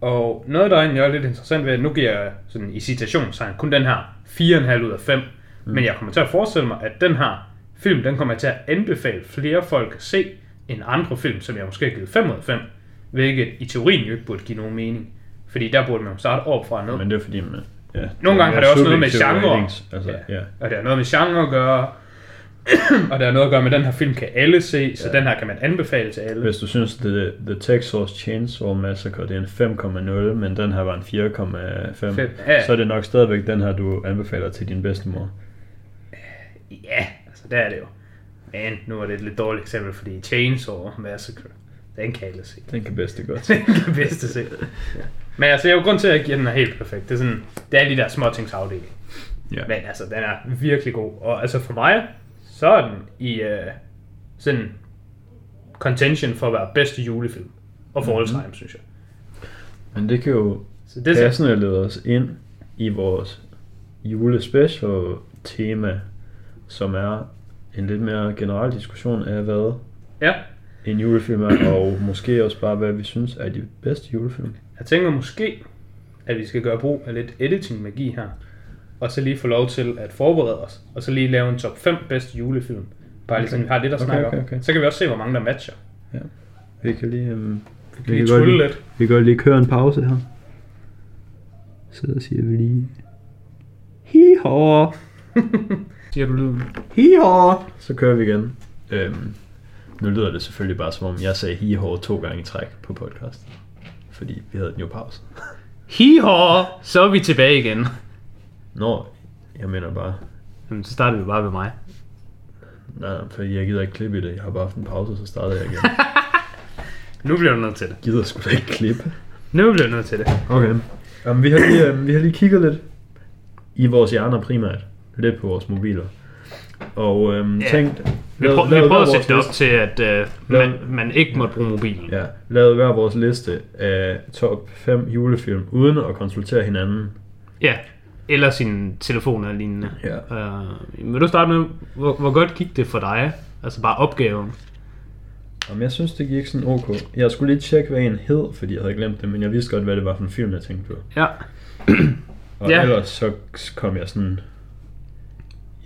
Og noget, der egentlig er lidt interessant ved, at nu giver jeg sådan i citationstegn kun den her 4,5 ud af 5. Mm. Men jeg kommer til at forestille mig, at den her film, den kommer til at anbefale flere folk at se end andre film, som jeg måske har givet 5 ud af 5. Hvilket i teorien jo ikke burde give nogen mening. Fordi der burde man jo starte op fra ned.
Men det er fordi, man, ja,
Nogle gange har det også noget med genre.
ratings, Altså, ja. ja.
Og det har noget med genre at gøre. og det har noget at gøre med, at den her film kan alle se, så
Ja.
den her kan man anbefale til alle.
Hvis du synes, The, The Texas Chainsaw Massacre det er en 5,0, men den her var en 4,5,
Fem. Ja.
så er det nok stadigvæk den her, du anbefaler til din bedstemor.
Ja, det er det jo. Men nu er det et lidt dårligt eksempel, fordi Chainsaw Massacre, den kan alle se.
Den kan bedste godt. (laughs)
Den kan bedste se. Ja. Men altså, jeg er jo grund til, at jeg giver den er helt perfekt. Det er sådan, det er de der små tings afdeling.
Ja.
Men altså, den er virkelig god. Og altså for mig, så er den i uh, sådan contention for at være bedste julefilm. Og for all
Mhm.
time, synes jeg.
Men det kan jo
Så det
passende lede os ind i vores julespecial tema, som er en lidt mere generel diskussion af, hvad
ja,
en julefilm er, og måske også bare, hvad vi synes er de bedste julefilm.
jeg tænker måske, at vi skal gøre brug af lidt editing-magi her. Og så lige få lov til at forberede os. Og så lige lave en top 5 bedste julefilm. Bare lige sådan, vi har lidt at
Okay,
snakke
okay,
om.
okay.
Så kan vi også se, hvor mange der matcher.
Vi kan lige, um,
Vi kan lige trylle lidt.
vi kan godt lige køre en pause her. Så siger vi lige... (laughs) Hi-hå!
Siger du lyden?
Hi-hå! Så kører vi igen. Øhm, nu lyder det selvfølgelig bare som om, jeg sagde hi-hå to gange i træk på podcast. Fordi vi havde den jo pause.
Hi-hå! Så er vi tilbage igen.
Nå, jeg mener bare...
Jamen, så starter vi bare ved mig.
Nej, fordi jeg gider ikke klippe i det. Jeg har bare haft en pause, så starter jeg igen. (laughs)
Nu bliver du nødt til det.
Jeg gider sgu da ikke klippe.
Nu bliver du nødt til det.
Okay. Um, vi, har lige, um, vi har lige kigget lidt i vores hjerner primært. Lidt på vores mobiler. Og um,
Ja.
tænkt,
Vi,
Lad-
prøv, vi
lad
prøvede at sætte det op til, at øh,
Lad-
man, man ikke måtte bruge mobilen.
Ja, lavede hver vores liste af top 5 julefilm, uden at konsultere hinanden.
Ja, eller sin telefon eller lignende.
Ja.
Øh, vil du starte med, hvor, hvor godt gik det for dig? Altså bare opgaven.
Jamen, jeg synes, det gik sådan ok. Jeg skulle lige tjekke, hvad en hed, fordi jeg havde glemt det, men jeg vidste godt, hvad det var for en film, jeg tænkte på.
Ja.
Og
ja.
ellers så kom jeg sådan,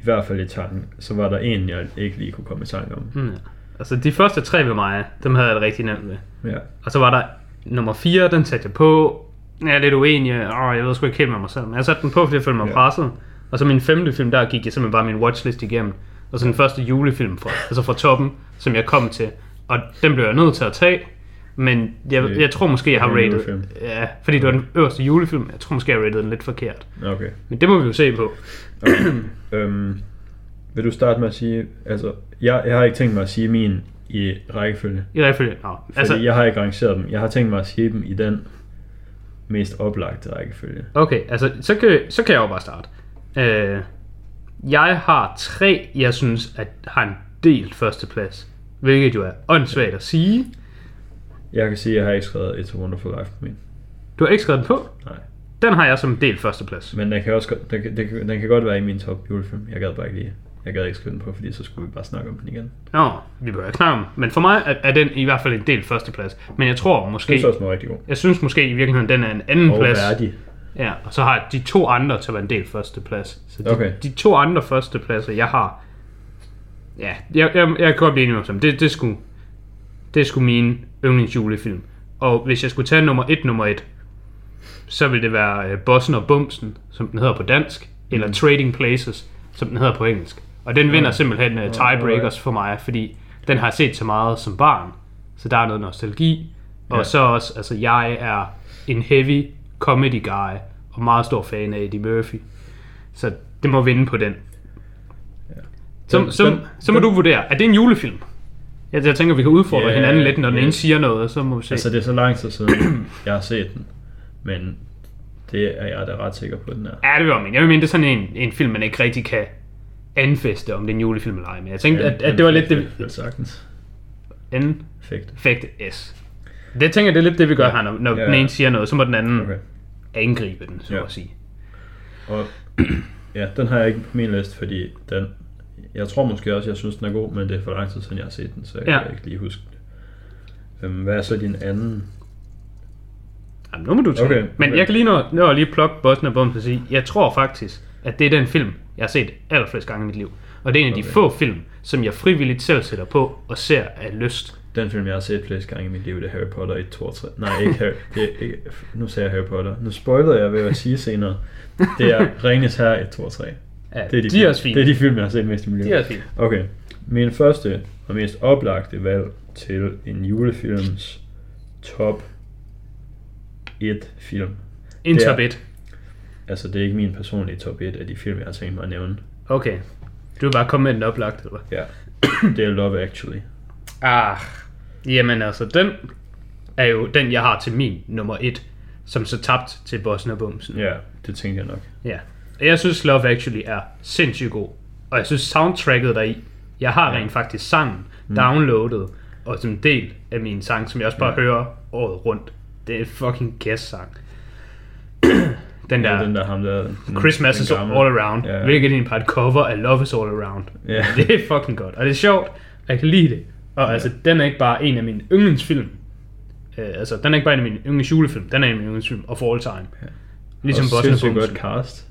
i hvert fald i tanken, så var der en, jeg ikke lige kunne komme i tanke om.
Hmm. Altså de første tre ved mig, dem havde jeg det rigtig nemt med.
Ja,
Og så var der nummer 4, den satte jeg på. Jeg er lidt uenig. Åh, jeg ved sgu ikke helt med mig selv. Men jeg satte den på, fordi jeg følte mig
Ja.
presset. Og så min femte film, der gik jeg simpelthen bare min watchlist igennem. Og så den første julefilm fra, altså fra toppen, som jeg kom til. Og den blev jeg nødt til at tage. Men jeg,
Fordi
jeg tror måske, jeg har rated...
julefilm.
Ja, fordi det var den øverste julefilm. Jeg tror måske, jeg rated den lidt forkert.
okay.
Men det må vi jo se på.
okay. øhm, vil du starte med at sige, altså, jeg, jeg har ikke tænkt mig at sige min i rækkefølge.
I rækkefølge. Nå,
Fordi
altså,
jeg har ikke rangeret dem. Jeg har tænkt mig at sige dem i den mest oplagte rækkefølge.
Okay, altså, så kan, så kan jeg jo bare starte. Øh, jeg har tre, jeg synes, at har en delt førsteplads. Hvilket jo er åndssvagt at sige.
Jeg kan sige, at jeg har ikke skrevet It's a Wonderful Life på min.
Du har ikke skrevet den på.
Nej.
Den har jeg som delt førsteplads.
Men den kan også den, kan- den, kan- den kan godt være i min top julefilm. Jeg gad bare ikke lige. Jeg gad ikke skrive den på, fordi så skulle vi bare snakke om den igen.
Nå, vi behøver ikke snakke om. Men for mig er, er den i hvert fald en delt førsteplads. Men jeg tror
Det
måske...
synes jeg også den var rigtig god.
Jeg synes måske i virkeligheden, den er en anden
Og
plads.
værdig.
Ja, og så har de to andre til at være en del førsteplads. Så de,
Okay.
de to andre førstepladser, jeg har... Ja, jeg, jeg, jeg kan godt blive enig med dem. Det, det, skulle, det skulle min yndlingsjulefilm. Og hvis jeg skulle tage nummer et, nummer et, så ville det være uh, Bossen og Bumsen, som den hedder på dansk, eller Trading Places, som den hedder på engelsk. Og den vinder
Okay.
simpelthen uh, tiebreakers for mig, fordi den har jeg set så meget som barn, så der er noget nostalgi. Og
Ja.
så også, altså jeg er en heavy comedy guy, og meget stor fan af Eddie Murphy. Så det må vinde på den.
Ja.
Så, så,
den-
så må du vurdere, er det en julefilm? Jeg, jeg tænker, vi kan udfordre
Ja,
hinanden lidt, når den
ja.
ene siger noget, så må vi se.
Altså, det er så lang tid siden, (clears throat) jeg har set den. Men det er jeg da ret sikker på, den er.
Ja, det vil jeg mene. Jeg vil mene, det er sådan en, en film, man ikke rigtig kan anfeste, om det er en julefilm eller ej. Men jeg tænkte, at, at det var lidt det...
Det sagtens.
En
Fægt.
effekt S. Det tænker jeg, det er lidt det, vi gør her, når, når
Ja,
den
ja.
ene siger noget, så må den anden
Okay.
angribe den, så
Ja.
at sige.
Og (clears throat) ja, den har jeg ikke på min liste, fordi den... Jeg tror måske også, jeg synes, den er god, men det er for lang tid siden, jeg har set den, så jeg
Ja.
kan ikke lige huske det. Øhm, hvad er så din anden?
Jamen, nu må du tage.
Okay,
Men
okay.
jeg kan lige nå, nå lige plukke Bossen og Bums og sige, jeg tror faktisk, at det er den film, jeg har set allerflest gange i mit liv. Og det er en af de
Okay.
få film, som jeg frivilligt selv sætter på og ser af lyst.
Den film, jeg har set flest gange i mit liv, det er Harry Potter 1, 2 og 3. Nej, ikke Harry, det er ikke, nu sagde jeg Harry Potter. Nu spoilede jeg ved at sige senere. Det er (laughs) Ringens Herre 1, 2 og 3.
Ja,
Det er de,
de er også fine.
Det er de film, jeg har set mest i liv.
De er også fine.
Okay. Min første og mest oplagte valg til en julefilms top 1 film.
En top 1.
Altså, det er ikke min personlige top 1 af de film, jeg har tænkt mig at nævne.
Okay. Du vil bare komme med den oplagt, eller?
Ja. Det er Love Actually.
Ah, jamen altså, den er jo den, jeg har til min nummer 1, som så tabt til Bossen og Bumsen.
Ja, det tænker jeg nok.
Ja. Og Jeg synes Love Actually er sindssygt god. Og jeg synes soundtracket deri, jeg har
Ja.
rent faktisk sangen downloadet, og som en del af min sang, som jeg også bare
Ja.
hører året rundt. Det er en fucking gæstsang. (clears throat) den
Ja,
der,
den der ham der... Den,
Christmas
den
is all around,
Ja.
hvilket er en par et cover af Love is all around.
Ja. (laughs)
Det er fucking godt, og det er sjovt, og jeg kan lide det. Og altså, den er ikke bare en af mine yndlingsfilm. Uh, altså, den er ikke bare en af mine yndlingsjulefilm, den er en af mine yndlingsfilm of all time.
Ja.
Ligesom
og
og
sindssygt
Bumsen.
godt cast.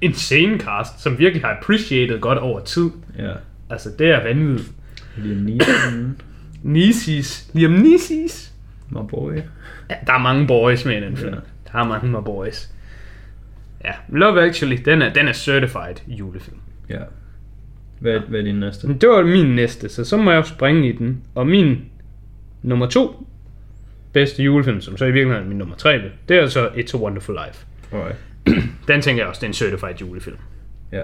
Insane cast, som virkelig har appreciated godt over tid.
Ja.
Altså, det er vanvittigt.
Liam Neeson. (clears throat)
Nisis. Liam Nisis.
My boy.
Ja, der er mange boys med i den film.
Ja.
Der er mange med boys. Ja, Love Actually, den er, den er certified julefilm.
Ja. Hvad, hvad er din næste?
Men det var min næste, så så må jeg jo springe i den. Og min nummer to bedste julefilm, som så i virkeligheden er min nummer tre, det er så It's a Wonderful Life.
Alright. (clears throat)
Den tænker jeg også, det er en certified julefilm.
Ja.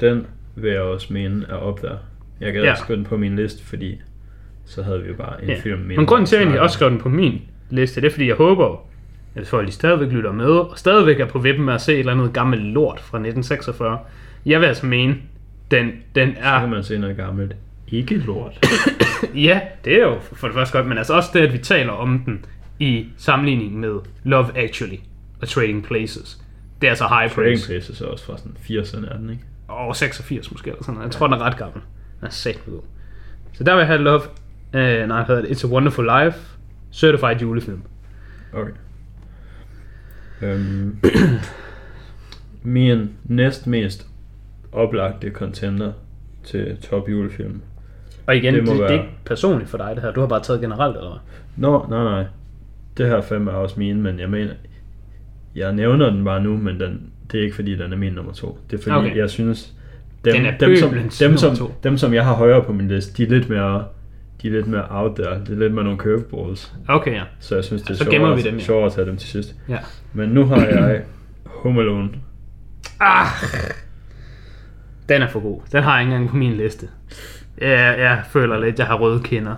Den vil jeg også mene er op der. Jeg gad
Ja.
også skrive den på min liste, fordi så havde vi jo bare en
Ja.
film mere.
Men grunden til, at jeg også skrev den på min liste, det er, fordi jeg håber, at folk de stadigvæk lytter med, og stadigvæk er på vippen med at se et eller andet gammelt lort fra 1946. Jeg vil altså mene, den, den
Så kan
er
man se noget gammelt ikke lort. (coughs)
Ja, det er jo for det første godt, men altså også det, at vi taler om den i sammenligning med Love Actually og Trading Places. Det er altså high praise.
Places er også fra sådan 80'erne, er den ikke?
Og 86 måske, eller sådan noget. Jeg tror, den er ret gammel. Den er sat god. Så der vil jeg have Love, øh, nej, hvad It's a Wonderful Life, Certified julefilm.
Okay. Øhm, (clears throat) min næst mest oplagte contender til top julefilm.
Og igen,
Det
det,
må
det, er
være-
ikke personligt for dig, det her. Du har bare taget generelt, eller hvad?
Nå, nej, nej. Det her fem er også mine, men jeg mener, jeg nævner den bare nu, men den, det er ikke fordi, den er min nummer to. Det er fordi,
Okay.
jeg synes, dem,
Den er
dem, som, dem, som,
to.
dem, som jeg har højere på min liste, de er lidt mere, de er lidt mere out there. Det er lidt med nogle curveballs.
Okay, ja.
Så jeg synes, det er
Så
sjovere,
vi dem, ja.
sjovere at tage dem til sidst.
ja.
Men nu har jeg Home Alone.
Ah! Den er for god. Den har jeg ikke engang på min liste. Jeg, jeg føler lidt, jeg har røde kinder.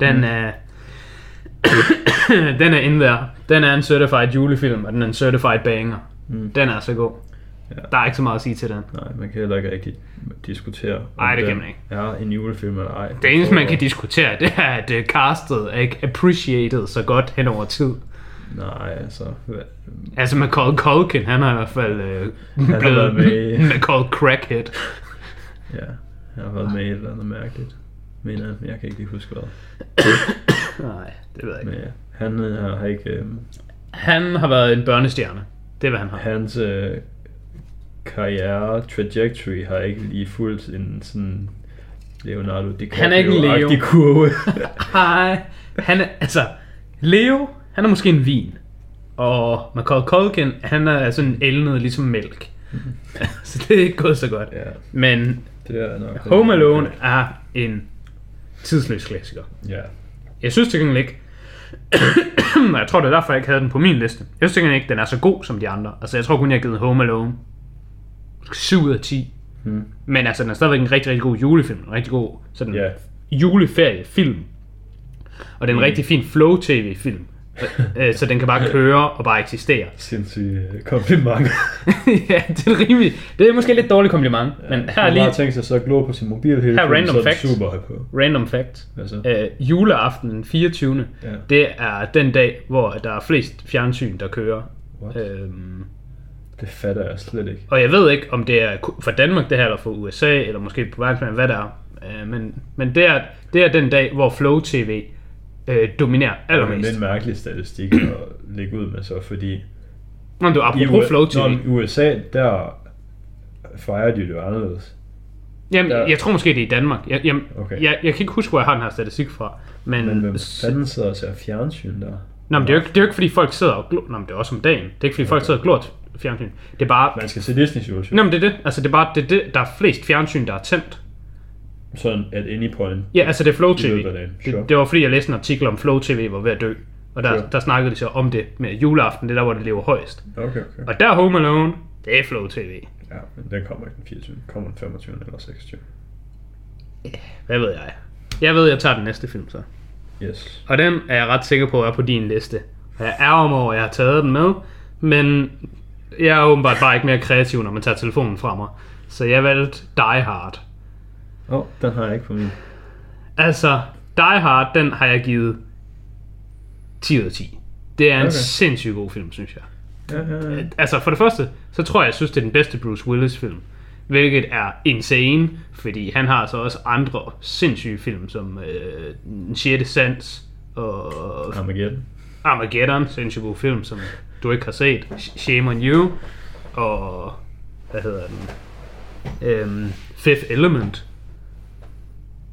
Den
Mm.
er... (coughs) den er in there. Den er en certified julefilm, og den er en certified banger.
Mm.
Den er så god.
Ja.
Der er ikke så meget at sige til den.
Nej, man kan heller ikke rigtig diskutere,
Nej, det kan man ikke.
er en julefilm eller ej.
Det eneste, man kan diskutere, det er, at uh, castet er ikke appreciated så godt hen over tid.
Nej, altså... Hvad,
Altså Macaulay Culkin, han har i hvert fald uh,
har været med i- (laughs)
Macaulay Crackhead.
ja, jeg har været med i et eller andet mærkeligt. Men jeg, jeg kan ikke lige huske hvad. (coughs)
Nej, det ved jeg ikke.
Men ja, han øh, har ikke... Øh,
Han har været en børnestjerne. Det er, hvad han har.
hans øh, karriere trajectory har ikke lige fulgt en sådan Leonardo DiCaprio
Han er ikke Leo.
kurve. (laughs)
Hej. Han er, altså, Leo, han er måske en vin. Og Macaulay Culkin, han er sådan elnet ligesom mælk. (laughs) så det er ikke gået så godt.
ja,
Men
det er nok...
Home Alone er en tidsløs klassiker.
Ja,
Jeg synes til gengæld ikke, (coughs) jeg tror det er derfor, jeg ikke havde den på min liste. Jeg synes ikke, den er så god som de andre. Altså jeg tror kun, jeg har givet Home Alone 7 ud af 10.
hmm.
Men altså, den er stadigvæk en rigtig, rigtig god julefilm. En rigtig god sådan
ja.
juleferiefilm. Og det er en rigtig fin flow-tv-film. Øh, så den kan bare køre og bare eksistere. (laughs)
Sindssygt øh, kompliment. (laughs)
ja, det er rimelig. Det er måske lidt dårligt kompliment, men her er lige
tænkt sig så at glo på sin mobil hele
Her er
tiden,
random
så
facts.
super på.
random fact.
Hvad så?
Øh, juleaften den 24.
Ja.
Det er den dag, hvor der er flest fjernsyn, der kører.
What?
Øhm,
Det fatter jeg slet ikke.
og jeg ved ikke, om det er for Danmark det her, eller for USA, eller måske på verdensplan, hvad det er. Øh, men men det, er, det er den dag, hvor Flow TV øh, dominerer
Det er
allermest.
en mærkelig statistik at lægge ud med så, fordi
Nå, du, apropos Flow TV.
I USA, der fejrer de det jo anderledes.
Jamen,
der-
jeg tror måske, det er i Danmark. Jeg, jamen,
Okay.
jeg, jeg kan ikke huske, hvor jeg har den her statistik fra. Men,
Men hvem fanden sidder og ser fjernsyn der?
Nå, men det er, jo ikke, det er jo ikke, fordi folk sidder og glor. Nå, men det er også om dagen. Det er ikke, fordi folk
Okay.
sidder og glor fjernsyn. Det er bare...
Man skal se Disney Social.
Nå, men det er det. Altså, det er bare det, er det, der er flest fjernsyn, der er tændt.
Sådan at any point.
Ja, altså det er Flow TV.
Sure.
Det, det var fordi, jeg læste en artikel om Flow TV var ved at dø. Og der,
Sure.
der snakkede de så om det med juleaften, det er der, hvor det lever højst.
Okay, okay.
Og der er Home Alone, det er Flow TV.
Ja, men den kommer ikke den 24. Den kommer den 25. eller 26.
Hvad ved jeg? Jeg ved, jeg tager den næste film så.
Yes.
Og den er jeg ret sikker på er på din liste. Og jeg ærger mig over, at jeg har taget den med. Men jeg er åbenbart bare ikke mere kreativ, når man tager telefonen fra mig. Så jeg valgte Die Hard.
Åh, oh, den har jeg ikke på min.
Altså, Die Hard, den har jeg givet 10 ud af 10. Det er en
Okay.
sindssygt god film, synes jeg.
Ja, ja, ja.
Altså, for det første, så tror jeg, jeg synes, det er den bedste Bruce Willis-film. Hvilket er insane, fordi han har så også andre sindssyge film, som øh, Den 6. Sans og
Armageddon.
Armageddon, sindssygt god film, som du ikke har set. Sh- Shame on You. Og, hvad hedder den? Øhm, Fifth Element.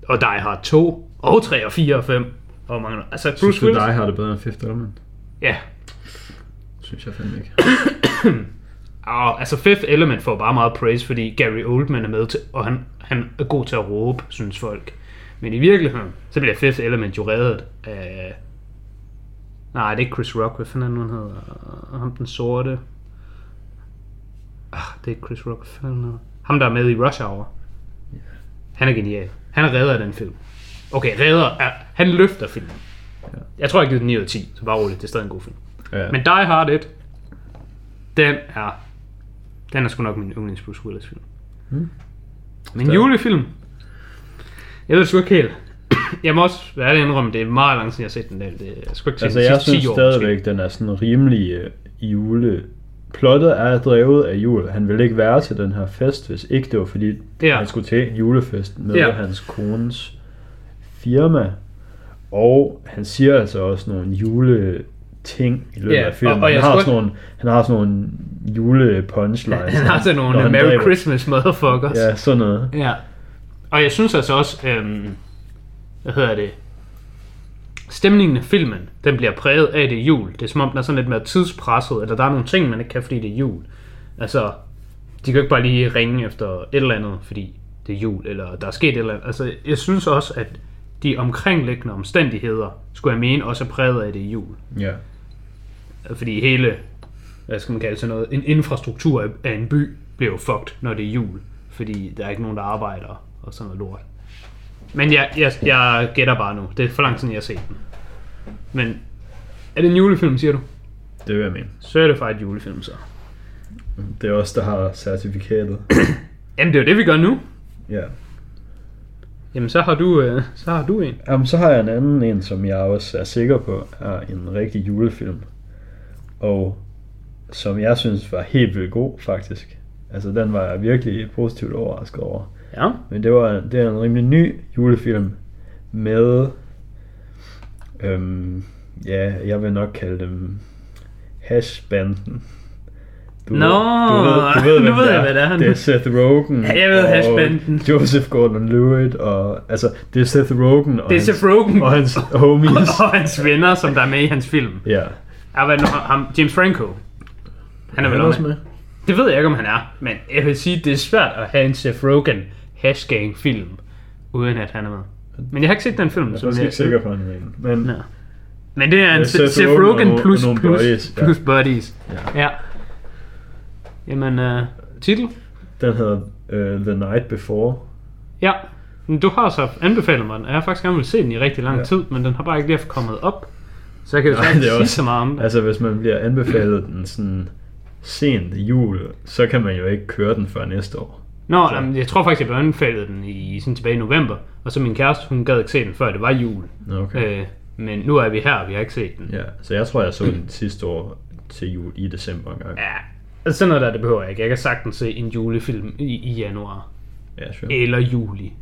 Og Die Hard 2. Og 3 og 4 og 5. Og mange, altså
Synes
Bruce
du,
Willis.
dig har det bedre end Fifth Element?
Ja.
Synes jeg fandme ikke. (clears throat)
Og, altså Fifth Element får bare meget praise, fordi Gary Oldman er med til, og han, han er god til at råbe, synes folk. Men i virkeligheden, så bliver Fifth Element jo reddet af... Nej, det er ikke Chris Rock. Hvad fanden er nu, han hedder? Ham den sorte. Ah, det er ikke Chris Rock. Hvad fanden er nu? Ham, der er med i Rush Hour. Han er genial. Han er redder af den film. Okay, redder er... Han løfter filmen.
Ja.
Jeg tror, jeg giver den 9 ud af 10, så bare roligt. Det er stadig en god film.
Ja.
Men Die Hard 1, den er, den er sgu nok min yndlings Bruce Willis film.
Hmm.
Men
Så-
julefilm, Jeg ved det sgu ikke helt. Jeg må også være ærlig indrømme, det er meget lang tid, jeg har set den der. Det er sgu ikke
Altså jeg synes
10 år,
stadigvæk,
måske.
den er sådan rimelig øh, jule... Plottet er drevet af jul. Han ville ikke være til den her fest, hvis ikke det var fordi,
Ja.
han skulle til en julefest med
Ja.
hans kones firma. Og han siger altså også nogle jule ting i løbet
Ja,
af filmen.
og- og
han, har sådan nogle, han har sådan nogle jule punchlines.
Han har sådan nogle
han
Merry
dræber-
Christmas motherfuckers.
Ja, sådan noget.
Ja. Og jeg synes altså også, øhm, hvad hedder det, stemningen af filmen, den bliver præget af det er jul. Det er som om, den er sådan lidt mere tidspresset, eller der er nogle ting, man ikke kan, fordi det er jul. Altså, de kan jo ikke bare lige ringe efter et eller andet, fordi det er jul, eller der er sket et eller andet. Altså, jeg synes også, at de omkringliggende omstændigheder, skulle jeg mene, også er præget af det er jul.
Ja.
Fordi hele, hvad skal man kalde sådan noget, en infrastruktur af- af en by bliver jo fucked, når det er jul. Fordi der er ikke nogen, der arbejder og sådan noget lort. Men jeg, jeg, jeg gætter bare nu. Det er for lang tid, jeg har set den. Men er det en julefilm, siger du?
Det vil jeg mene.
Så er det faktisk et julefilm, så.
Det er os, der har certifikatet. (clears throat)
Jamen, det er jo det, vi gør nu.
ja.
Jamen, så har du, øh, så har du en.
Jamen, så har jeg en anden en, som jeg også er sikker på er en rigtig julefilm. Og som jeg synes var helt vildt god, faktisk. Altså, den var jeg virkelig positivt overrasket over.
Ja.
Men det var det er en rimelig ny julefilm med, øhm, ja, jeg vil nok kalde dem Hashbanden. Du,
Nå,
du ved, du ved, (laughs)
nu ved
det
jeg, hvad det er.
Det er Seth Rogen.
Ja, jeg ved Hashbanden.
Joseph Gordon-Levitt og, altså, det er Seth Rogen og
Det er
hans,
Seth Rogen
og hans homies. (laughs)
og hans venner, som der er med i hans film.
ja.
Er hvad, nu- ham, James Franco. Han er vel
han
også
også med?
Det ved jeg ikke, om han er, men jeg vil sige, det er svært at have en Seth Rogen hashgang film, uden at han er med. Men jeg har ikke set den film.
Jeg er faktisk ikke sikker på, at han er med. Men
Nå. Men det er en
Ja,
Seth,
Seth Rogen
Rogen
og-
plus,
og
plus,
buddies, ja.
plus buddies.
ja.
Ja. Jamen, uh, titel?
den hedder uh, The Night Before.
Ja. Men du har så anbefalet mig den, og jeg har faktisk gerne vil se den i rigtig lang
Ja.
tid, men den har bare ikke lige kommet op. Så jeg kan jo ikke
er
sige
også-
så meget om det.
Altså, hvis man bliver anbefalet den sådan sent jul, så kan man jo ikke køre den før næste år.
Nå,
så-
jamen, jeg tror faktisk, jeg blev anbefalet den i sådan tilbage i november, og så min kæreste, hun gad ikke se den, før det var jul.
Okay.
Øh, men nu er vi her, og vi har ikke set den.
Ja, så jeg tror, jeg så den sidste år til jul i december engang.
Ja, altså sådan noget der, det behøver jeg ikke. Jeg kan sagtens se en julefilm i, i januar.
Ja, sure.
Eller juli.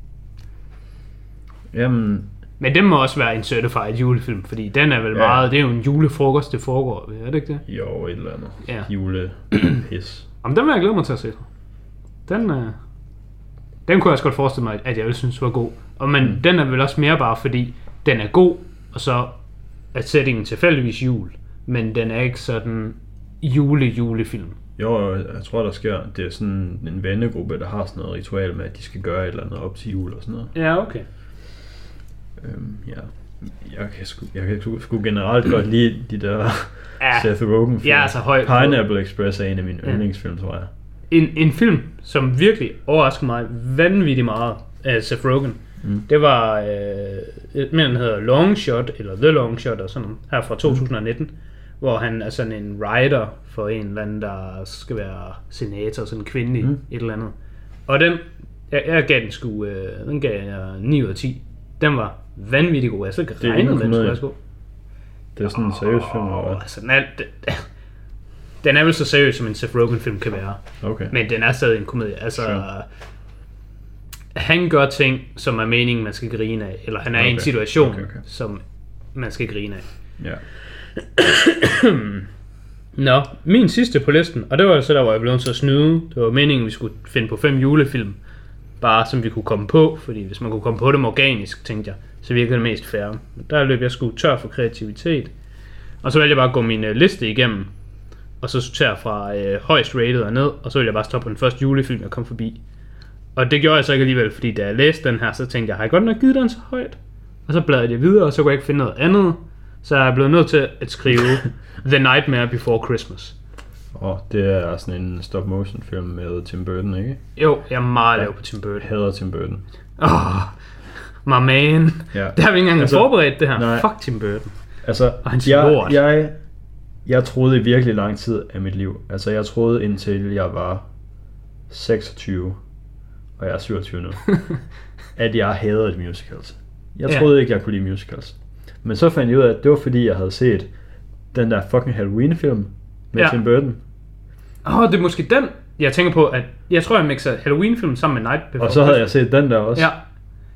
Jamen,
Men den må også være en certified julefilm, fordi den er vel
Ja.
meget, det er jo en julefrokost, det foregår ved, er det ikke det?
jo, et eller andet.
Ja.
Julepis. (clears throat)
Jamen, den vil jeg glæde mig til at se. Den, øh, den kunne jeg også godt forestille mig, at jeg ville synes var god. Og men mm. den er vel også mere bare fordi, den er god, og så er settingen tilfældigvis jul. Men den er ikke sådan jule-julefilm.
Jo, jeg tror, der sker, det er sådan en vennegruppe, der har sådan noget ritual med, at de skal gøre et eller andet op til jul og sådan noget.
Ja, okay.
Øhm, ja. Jeg kan, sgu, jeg kan sgu, sgu generelt godt lide de der
Ja,
Seth Rogen film.
jeg er så høj
Pineapple Express er en af mine
Ja.
yndlingsfilm, tror jeg.
en, en film, som virkelig overraskede mig vanvittigt meget af Seth Rogen,
Mm.
det var, øh, mener, den hedder Long Shot, eller The Long Shot, og sådan noget, her fra 2019, mm. hvor han er sådan en writer for en eller anden, der skal være senator, sådan en kvindelig,
mm.
et eller andet. Og den, jeg, jeg gav den sgu, øh, den gav jeg 9 ud af 10. Den var vanvittigt god. Jeg havde ikke
Det er
regnet med, den skulle
komedie.
være så god.
Det er sådan en seriøs film, eller hvad?
altså, den er, den, den er vel så seriøs, som en Seth Rogen-film kan være.
Okay.
Men den er stadig en komedie. Altså,
Sure.
han gør ting, som er meningen, man skal grine af. Eller han er okay. i en situation,
Okay,
okay, som man skal grine af.
Ja. (clears throat)
Nå, min sidste på listen, og det var så der, hvor jeg blev nødt til at snyde. Det var meningen, vi skulle finde på fem julefilm. Bare som vi kunne komme på, fordi hvis man kunne komme på dem organisk, tænkte jeg, så virkede det mest fair. Men der løb jeg sgu tør for kreativitet. Og så valgte jeg bare at gå min øh, liste igennem, og så sortere fra øh, højst rated og ned, og så ville jeg bare stoppe på den første julefilm, jeg kom forbi. Og det gjorde jeg så ikke alligevel, fordi da jeg læste den her, så tænkte jeg, har jeg godt nok givet den så højt? Og så bladrede jeg videre, og så kunne jeg ikke finde noget andet. Så jeg er blevet nødt til at skrive (laughs) The Nightmare Before Christmas.
Og det er sådan en stop motion film med Tim Burton, ikke?
Jo, jeg er meget
Ja.
lav på Tim Burton.
Jeg hader Tim Burton.
Åh, oh, my man.
Ja.
Det har vi ikke engang
Altså,
forberedt, det her.
nej.
Fuck Tim Burton.
Altså,
Og hans
jeg,
lort.
jeg, jeg troede i virkelig lang tid af mit liv. Altså, jeg troede indtil jeg var 26. og jeg er 27 nu, (laughs) at jeg hader et musicals. Jeg
Ja.
troede ikke, jeg kunne lide musicals. Men så fandt jeg ud af, at det var fordi, jeg havde set den der fucking Halloween-film med
Ja.
Tim Burton.
Åh, oh, det er måske den, jeg tænker på, at jeg tror, jeg mixer Halloween-film sammen med Night Before
Og så havde jeg
Christmas.
set den der også.
Ja.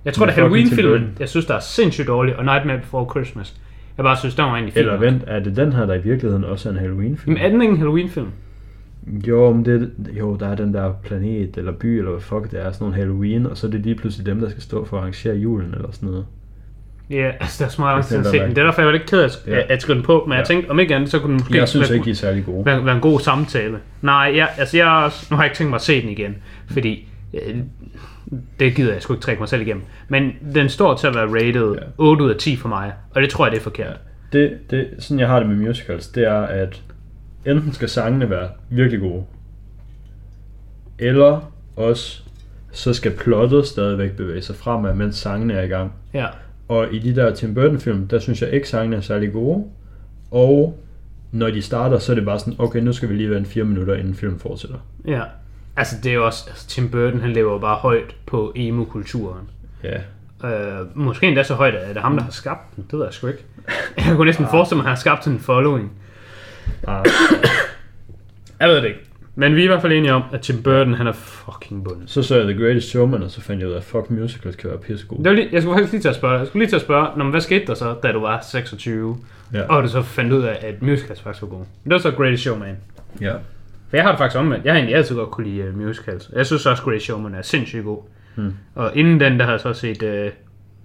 Jeg tror, det er Halloween-filmen, jeg synes, der er sindssygt dårlig, og Nightmare Before Christmas. Jeg bare synes, den var egentlig fin.
Eller vent, er det den her, der i virkeligheden også er en Halloween-film?
Men er den ikke en Halloween-film?
Jo, men det, jo, der er den der planet eller by, eller hvad fuck det er, sådan nogle Halloween, og så er det lige pludselig dem, der skal stå for at arrangere julen eller sådan noget.
Ja, altså, der er så meget lang tid
Det
at
er
se
der
den. Det er derfor, jeg var lidt ked af at,
Ja.
at skrive den på, men jeg
Ja.
tænkte, om ikke andet, så kunne den måske
Jeg synes
være,
ikke, de er særlig gode.
være, være en god samtale. Nej, jeg, altså jeg, nu har jeg ikke tænkt mig at se den igen, fordi øh, det gider jeg sgu ikke trække mig selv igennem. Men den står til at være rated
Ja.
8 ud af 10 for mig, og det tror jeg, det er forkert.
Det, det, sådan jeg har det med musicals, det er, at enten skal sangene være virkelig gode, eller også, så skal plottet stadigvæk bevæge sig fremad, mens sangene er i gang.
Ja.
Og i de der Tim Burton film, der synes jeg ikke sangene er særlig gode, og når de starter, så er det bare sådan, okay, nu skal vi lige vente fire minutter, inden filmen fortsætter.
Ja. Altså, det er jo også, altså, Tim Burton, han lever jo bare højt på emo-kulturen.
Ja,
Øh, måske endda så højt, at det er ham, der har skabt den. Det ved jeg sgu ikke. Jeg kunne næsten forestille mig, at han har skabt sådan en following.
ah,
Jeg ved det ikke. Men vi er i hvert fald enige om, at Tim Burton, han er fucking bundet.
så så jeg The Greatest Showman, og så fandt jeg ud af, at fuck musicals kan være pissegode.
Det var lige, jeg skulle faktisk lige til at spørge, jeg skulle lige til at spørge, Nå, men hvad skete der så, da du var 26,
Ja.
og du så fandt ud af, at musicals faktisk var gode? Det var så Greatest Showman.
ja.
For jeg har det faktisk omvendt. Jeg har egentlig altid godt kunne lide uh, musicals. Jeg synes også, Greatest Showman er sindssygt god.
Hmm.
Og inden den, der har jeg så set uh,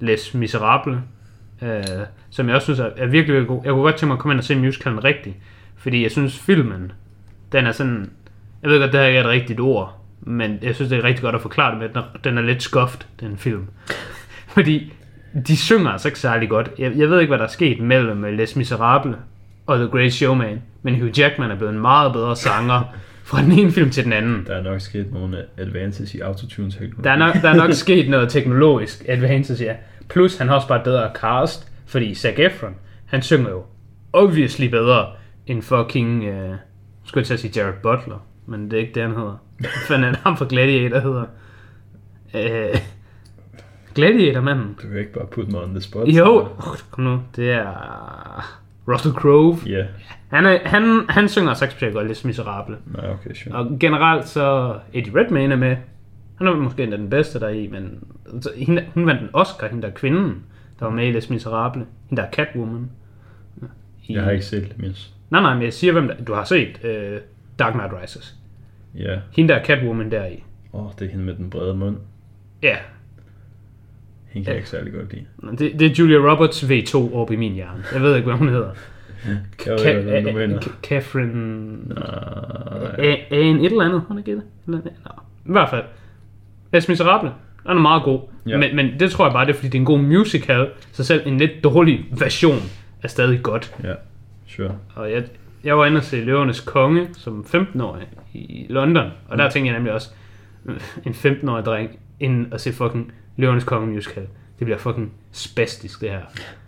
Les Miserables, uh, som jeg også synes er, er virkelig, virkelig god. Jeg kunne godt tænke mig at komme ind og se musicalen rigtigt. Fordi jeg synes, filmen, den er sådan... Jeg ved godt, det her ikke er et rigtigt ord, men jeg synes, det er rigtig godt at forklare det med, at den er, lidt skuffet, den film. (laughs) Fordi de synger altså ikke særlig godt. Jeg, jeg ved ikke, hvad der er sket mellem øh, Les Miserables og The Great Showman, men Hugh Jackman er blevet en meget bedre sanger (laughs) fra den ene film til den anden.
Der er nok sket nogle advances i autotune teknologi.
Der er, nok, der er nok (laughs) sket noget teknologisk advances, ja. Plus, han har også bare et bedre cast, fordi Zac Efron, han synger jo obviously bedre end fucking, uh, skulle jeg sige Jared Butler, men det er ikke det, han hedder. Hvad fanden er det, ham for Gladiator hedder? Uh, Gladiator-manden.
Du kan ikke bare putte mig on the spot.
Jo, kom nu, det er Russell Crowe.
Ja.
Han, er, han, han synger Sax godt lidt miserable.
Nej, okay, sure.
Og generelt så Eddie Redmayne er med. Han er måske endda den bedste der er i, men altså, hende, hun vandt en Oscar, hende der er kvinden, der var med i Les Miserable. Hende der er Catwoman. I,
Jeg har ikke set det, Miss.
Nej, nej, men jeg siger, hvem der, du har set uh, Dark Knight Rises.
Ja.
Hende der er Catwoman der i.
Åh, oh, det er hende med den brede mund.
Ja,
Hende kan jeg ikke særlig godt lide.
det, det er Julia Roberts V2 oppe i min hjerne. Jeg ved ikke, hvad hun hedder. (laughs) Catherine... An et eller andet, hun er? Eller- Nå. I hvert fald. Les Miserable. Den er meget god.
Ja.
Ja. Men, men det tror jeg bare, det er fordi, det er en god musical. Så selv en lidt dårlig version er stadig godt.
Ja, sure.
Og jeg, jeg var inde og se Løvernes Konge som 15-årig i London. Og der tænkte jeg nemlig også, en 15-årig dreng, inden at se fucking Løvernes Konge musical. Det bliver fucking spastisk, det her.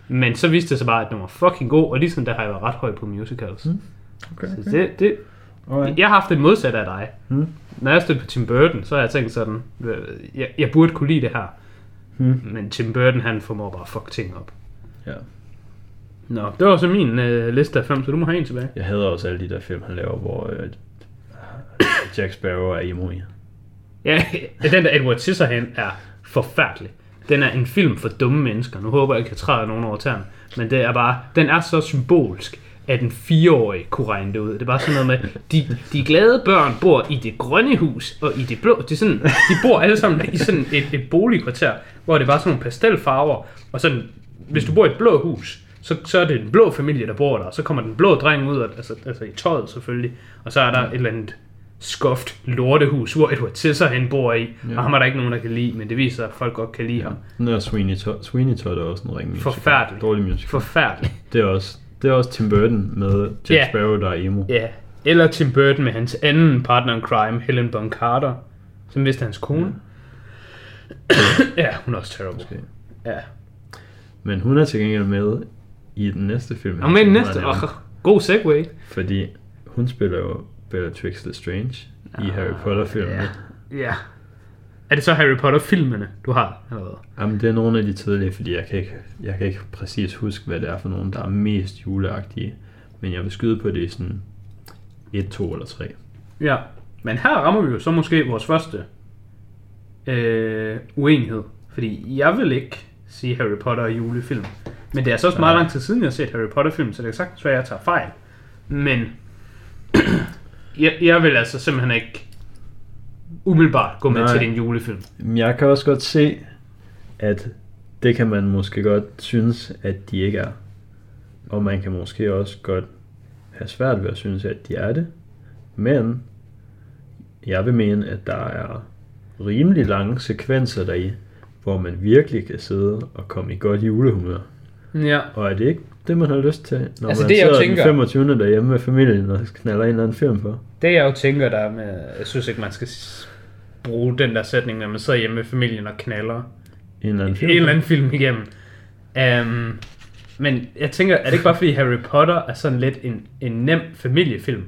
Men så viste det sig bare, at den var fucking god, og ligesom der har jeg været ret høj på musicals. Mm.
Okay,
Så det, det,
Alright.
jeg har haft det modsat af dig.
Hmm.
Når jeg stødte på Tim Burton, så har jeg tænkt sådan, jeg, jeg burde kunne lide det her.
Hmm.
Men Tim Burton, han formår bare fuck ting op.
Ja.
Nå, det var så min øh, liste af fem, så du må have en tilbage.
Jeg hader også alle de der film, han laver, hvor øh, Jack Sparrow er emo i.
Ja, (laughs) den der Edward Scissorhand er forfærdelig. Den er en film for dumme mennesker. Nu håber jeg ikke, jeg træder nogen over tæerne. Men det er bare, den er så symbolsk, at en fireårig kunne regne det ud. Det er bare sådan noget med, de, de glade børn bor i det grønne hus, og i det blå. Det er sådan, de bor alle sammen i sådan et, et boligkvarter, hvor det er bare sådan nogle pastelfarver. Og sådan, hvis du bor i et blå hus, så, så er det en blå familie, der bor der. Og så kommer den blå dreng ud, altså, altså i tøjet selvfølgelig. Og så er der et eller andet skoft lortehus, hvor Edward Scissorhand bor i. Ja. Og ham er der ikke nogen, der kan lide, men det viser sig, at folk godt kan lide ham.
Den der Sweeney Todd, Sweeney Todd er også en ring musical.
Forfærdelig.
Dårlig musical.
Forfærdeligt.
Det er også, det er også Tim Burton med Jack
Ja.
Sparrow, der er emo.
Ja. Eller Tim Burton med hans anden partner in crime, Helen Bonham Carter, som vidste hans kone. ja, hun er også terrible.
Måske.
Ja.
Men hun er til gengæld med i den næste film.
Og med den næste, oh, god segue.
Fordi hun spiller jo Bellatrix Lestrange i Harry Potter-filmene.
Ja. ja. Er det så Harry Potter-filmene, du har? Eller hvad?
Jamen, det er nogle af de tidlige, fordi jeg kan, ikke, jeg kan ikke præcis huske, hvad det er for nogle, der er mest juleagtige. Men jeg vil skyde på det i sådan 1, 2 eller 3.
Ja, men her rammer vi jo så måske vores første øh, uenighed. Fordi jeg vil ikke sige Harry Potter er julefilm. Men det er så også meget lang tid siden, jeg har set Harry Potter-film, så det er sagtens være, at jeg tager fejl. Men (clears throat) jeg, jeg vil altså simpelthen ikke umiddelbart gå med
Nej.
til din julefilm.
Men Jeg kan også godt se, at det kan man måske godt synes, at de ikke er. Og man kan måske også godt have svært ved at synes, at de er det. Men jeg vil mene, at der er rimelig lange sekvenser deri, hvor man virkelig kan sidde og komme i godt julehumør.
Ja.
Og er det ikke det, man har lyst til, når
Altså,
man
det, jeg
sidder
tænker-
den 25. derhjemme med familien og knaller en eller anden film på?
Det jeg jo tænker der med, jeg synes ikke man skal bruge den der sætning, når man sidder hjemme med familien og knaller
En eller anden film?
en eller anden film igennem. Um, men jeg tænker, er det ikke bare fordi Harry Potter er sådan lidt en, en nem familiefilm,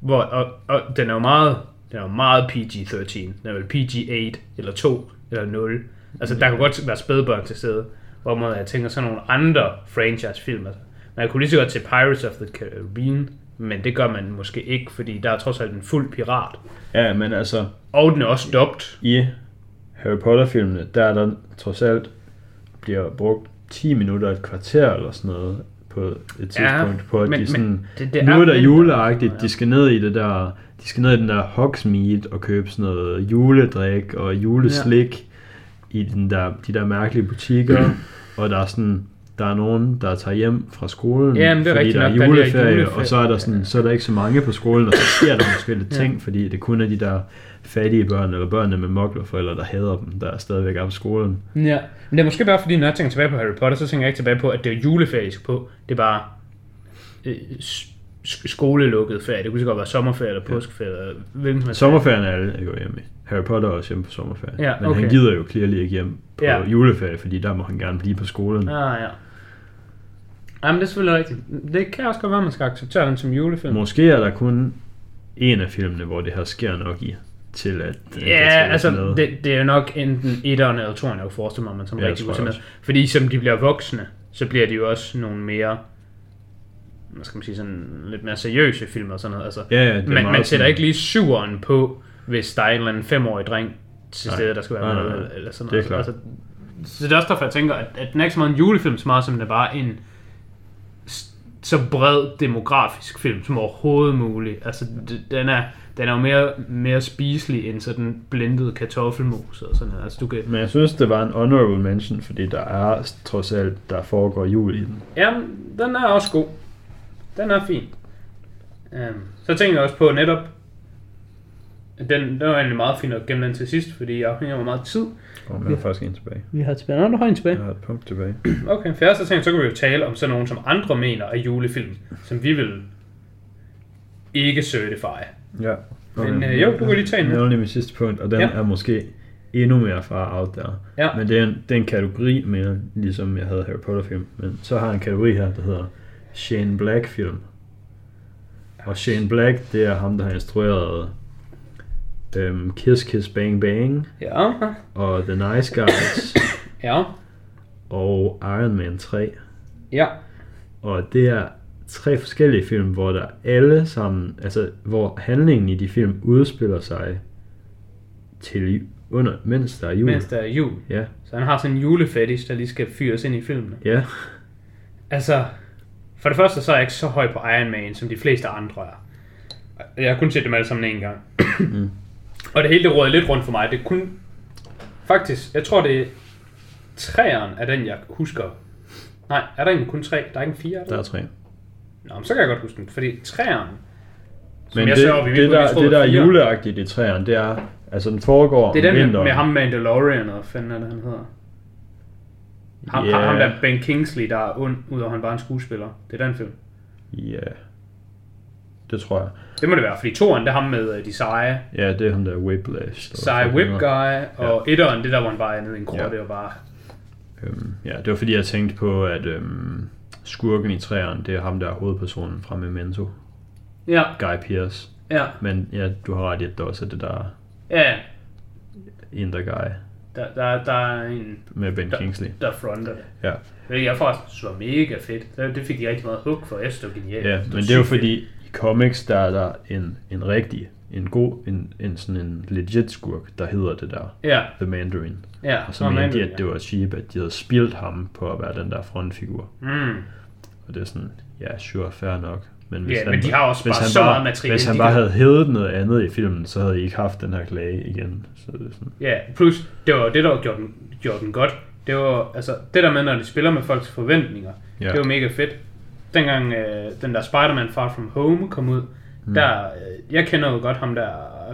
hvor, og, og den er jo meget, den er jo meget PG-13, den er vel PG-8, eller 2, eller 0. Altså der kan godt være spædbørn til stede, hvor man, jeg tænker sådan nogle andre franchise-film. Altså, man kunne lige så godt til Pirates of the Caribbean, men det gør man måske ikke, fordi der er trods alt en fuld pirat.
Ja, men altså,
Og den er også dubbed.
i Harry Potter-filmene, der er der trods alt bliver brugt 10 minutter, et kvarter eller sådan noget på et tidspunkt,
Ja,
på at
men-
de sådan,
men det- det
nu
er
er der juleagtigt,
ja.
de skal ned i det der, de skal ned i den der Hogsmeade og købe sådan noget juledrik og juleslik. I den der, de der mærkelige butikker, og der er sådan, der er nogen, der tager hjem fra skolen,
Ja, det er
fordi der er
nok, der er
juleferie,
juleferie.
og så er der sådan, så er der ikke så mange på skolen, og så sker der (coughs) måske lidt
Ja.
ting, fordi det kun er de der fattige børn, eller børnene med moklerforældre, der hader dem, der er stadigvæk er på skolen.
Ja, men det er måske bare fordi, når jeg tænker tilbage på Harry Potter, så tænker jeg ikke tilbage på, at det er juleferie, på. Det er bare øh, s- sk- skolelukket ferie. Det kunne så godt være sommerferie eller påskeferie. Eller hvilken som
Sommerferien er alle går hjem i. Harry Potter er også hjemme på sommerferie.
Ja,
Men
okay.
han gider jo clearly ikke hjem på
Ja.
juleferie, fordi der må han gerne blive på skolen.
Ah, ja. Jamen, det er selvfølgelig rigtigt. Det kan også godt være, at man skal acceptere den som julefilm.
Måske er der kun en af filmene, hvor det her sker nok i, til at
Ja,
tælles
altså, det, det er jo nok enten etteren eller toeren, jeg kunne forestille mig, man som
Ja,
ja, rigtig god med. Fordi som de bliver voksne, så bliver de jo også nogle mere, hvad skal man sige, sådan lidt mere seriøse film og sådan noget. Altså,
Ja, ja,
man, man sætter
sådan-
ikke lige syveren på, hvis der er en eller anden femårig dreng til
Nej.
stede, der skal være
Nej,
med,
nej, nej.
eller, sådan
Det er
noget.
klart.
Altså, så det er også derfor, jeg tænker, at, at den er ikke så meget en julefilm, så meget som det er bare en så bred demografisk film som overhovedet muligt. Altså, den er, den er jo mere, mere spiselig end sådan blindet kartoffelmos og sådan noget. Altså, du kan...
Men jeg synes, det var en honorable mention, fordi der er trods alt, der foregår jul i den.
Jamen, den er også god. Den er fin. Um, så tænker jeg også på netop, den, den var egentlig meget fin at gemme den til sidst, fordi jeg afhænger af meget tid.
Og jeg har faktisk en tilbage.
Vi har tilbage. Nå, du har en tilbage.
Jeg har et punkt tilbage. (clears throat)
Okay, for jeg så tænkte, så kan vi jo tale om sådan nogle, som andre mener er julefilm, som vi vil ikke certify.
Ja.
Men, øh, jo, du kan lige tage en nu.
Det er nemlig mit sidste punkt, og den
Ja.
ja. er måske endnu mere far out der.
Ja.
Men det er, en, det er en kategori mere, ligesom jeg havde Harry Potter film. Men så har jeg en kategori her, der hedder Shane Black film. Og Shane Black, det er ham, der har instrueret øhm, Kiss Kiss Bang Bang
Ja,
og The Nice Guys (coughs)
ja,
og Iron Man 3.
ja.
Og det er tre forskellige film, hvor der alle sammen, altså hvor handlingen i de film udspiller sig til under, mens der er jul.
Mens der er jul.
Ja,
Så han har sådan en julefetish, der lige skal fyres ind i filmene.
ja.
Altså, for det første så er jeg ikke så høj på Iron Man, som de fleste andre er. Jeg har kun set dem alle sammen en gang.
Mm.
Og det hele det råder lidt rundt for mig. Det er kun... Faktisk, jeg tror det er... Træeren er den, jeg husker. Nej, er der egentlig kun tre? Der er ikke en fire? Er
Der er tre.
Nå, men så kan jeg godt huske den. Fordi træeren...
Men
jeg
det,
ser op i
det, der, det der er juleagtigt i træerne, det er, altså den foregår
Det er den med, med ham Mandalorian, og fanden er det, han hedder? Ham,
Ja.
ham der Ben Kingsley, der er ond, udover han bare en skuespiller. Det er den film.
Ja, det tror jeg.
Det må det være, fordi toeren, det er ham med øh, de seje,
Ja, det er ham der Whiplash.
seje whip guy, og ja. etteren, det der, hvor han bare er nede i en grotte
Ja.
og bare...
Øhm, ja, det var fordi, jeg tænkte på, at øhm, skurken i træerne, det er ham, der er hovedpersonen fra Memento.
Ja,
Guy Pearce.
ja,
Men ja, du har ret i, at det også er det der...
ja.
In the Guy
Der, der, der er en,
med Ben
Der-
Kingsley.
der fronter det.
Ja.
Hvilket jeg faktisk synes var mega fedt. Det, fik de rigtig meget hook for. Jeg synes, det var genialt.
Ja, men det er jo fordi i comics der er der en, en rigtig, en god, en, en sådan en legit skurk, der hedder det der,
Ja,
The Mandarin.
ja.
Og så mente de, at det var cheap, at de havde spildt ham på at være den der frontfigur.
Mm.
Og det er sådan, ja, sure, fair nok. Men hvis
Ja,
han,
men de har også
hvis
bare så meget materiale,
Hvis han bare havde hævet noget andet i filmen, så havde I ikke haft den her klage igen. Så det er sådan,
Ja, plus det var det, der gjorde den, gjorde den godt. Det var altså det der med, når de spiller med folks forventninger.
Ja.
Det var mega fedt. Dengang øh, den der Spider-Man Far From Home kom ud, mm. der, øh, jeg kender jo godt ham der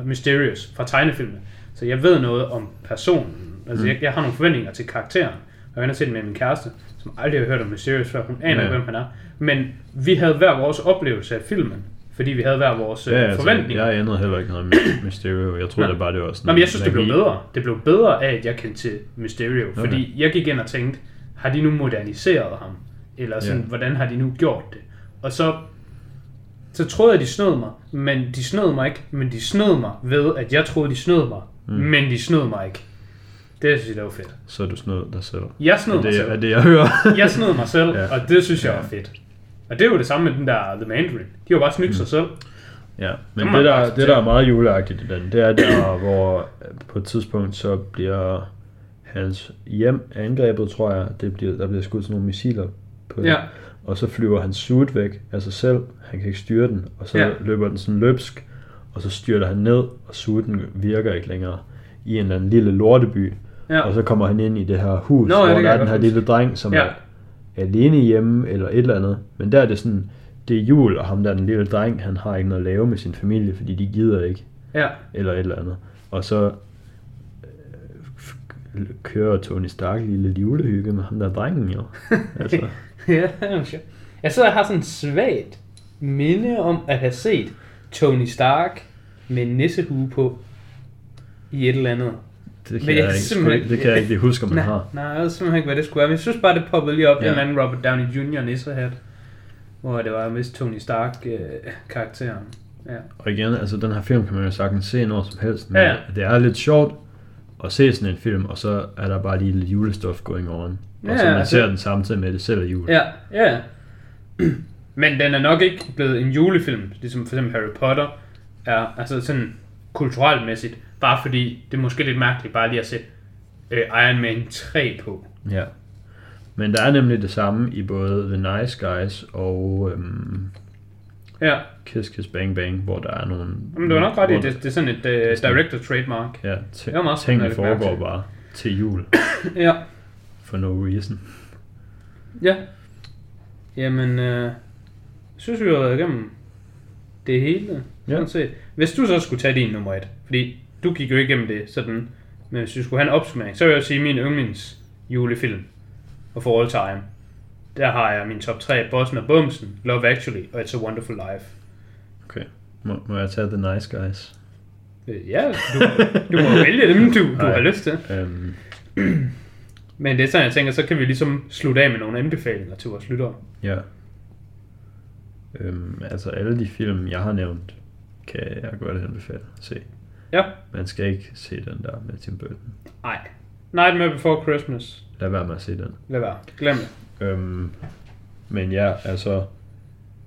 Mysterious fra tegnefilmen. Så jeg ved noget om personen. Altså mm. jeg, jeg har nogle forventninger til karakteren. Og har set med min kæreste, som aldrig har hørt om Mysterious før. Hun aner
Ja.
ikke, hvem han er. Men vi havde hver vores oplevelse af filmen. Fordi vi havde hver vores øh,
ja, altså,
forventninger.
jeg ændrede heller ikke noget med Mysterio. Jeg troede bare, det var sådan
Nå, men jeg synes, det blev bedre. Det blev bedre af, at jeg kendte til Mysterio.
Okay.
Fordi jeg gik ind og tænkte, har de nu moderniseret ham? Eller sådan,
Ja.
hvordan har de nu gjort det? Og så, så troede jeg, de snød mig. Men de snød mig ikke. Men de snød mig ved, at jeg troede, de snød mig. Mm. Men de snød mig ikke. Det synes jeg, det var fedt.
Så er du snød dig selv.
Jeg snød
er
mig
det,
selv.
er det, jeg hører? (laughs)
Jeg snød mig selv,
Ja.
og det synes jeg
Ja.
var fedt. Og det er jo det samme med den der The Mandarin. De har bare snydt mm. sig selv.
Ja,
Det
men det
man
der, det der er meget juleagtigt i den, det er der, (coughs) hvor på et tidspunkt så bliver hans hjem angrebet, tror jeg. Det bliver, der bliver skudt sådan nogle missiler på det.
Ja.
Og så flyver hans suit væk af sig selv. Han kan ikke styre den. Og så
ja.
løber den sådan løbsk. Og så styrter han ned, og suiten virker ikke længere. I en eller anden lille lorteby.
Ja.
Og så kommer han ind i det her hus,
Nå, ja,
hvor der er den her lille dreng, som
Ja.
er alene hjemme, eller et eller andet. Men der er det sådan, det er jul, og ham der, den lille dreng, han har ikke noget at lave med sin familie, fordi de gider ikke,
Ja.
eller et eller andet. Og så øh, kører Tony Stark lille julehygge med ham der drengen jo. (laughs) Altså,
ja. Jeg sidder og har sådan svagt minde om at have set Tony Stark med en nissehue på i et eller andet.
Det kan,
Men
jeg,
jeg
ikke,
simpelthen-
det kan jeg ikke huske, om man
nej,
har.
nej, jeg ved simpelthen ikke, hvad det skulle være. Men jeg synes bare, det poppede lige op. Ja. En anden Robert Downey Jr. nissehat. Hvor det var vist Tony Stark-karakteren. ja.
Og igen, altså den her film kan man jo sagtens se når som helst, men
Ja,
det er lidt sjovt at se sådan en film, og så er der bare lige lidt julestof going on. Og
Ja,
så man
altså-
ser den samtidig med, at det selv er jul.
Ja, ja. (clears throat) Men den er nok ikke blevet en julefilm, ligesom for eksempel Harry Potter er, altså sådan kulturelt mæssigt, bare fordi det er måske lidt mærkeligt bare lige at sætte øh, Iron Man 3 på.
Ja. Men der er nemlig det samme i både The Nice Guys og øhm,
Ja,
Kiss Kiss Bang Bang, hvor der er nogle...
men du var nok ret i, det, det er sådan et uh, director trademark.
Ja,
Det
t-
var meget
tingene
det
foregår bare til jul, (coughs)
Ja,
for no reason.
ja. Jamen, øh, synes vi har været igennem det hele,
Ja.
sådan set. Hvis du så skulle tage din nummer et, fordi du gik jo ikke igennem det sådan, men hvis du skulle have en opsummering, så vil jeg sige min yndlings julefilm og for all time. Der har jeg min top 3, Bossen og Bumsen, Love Actually og It's a Wonderful Life.
Okay. Må, må jeg tage The Nice Guys?
Øh, Ja, du, du må vælge dem, du, du
Nej.
har lyst til.
Øhm,
Men det er sådan, jeg tænker, så kan vi ligesom slutte af med nogle anbefalinger til vores lyttere.
ja. Øhm, altså alle de film, jeg har nævnt, kan jeg godt anbefale at se.
Ja.
Man skal ikke se den der med Tim Burton.
Nej. Nightmare Before Christmas.
Lad være med at se den.
Lad være. Glem det.
Øhm, men ja, altså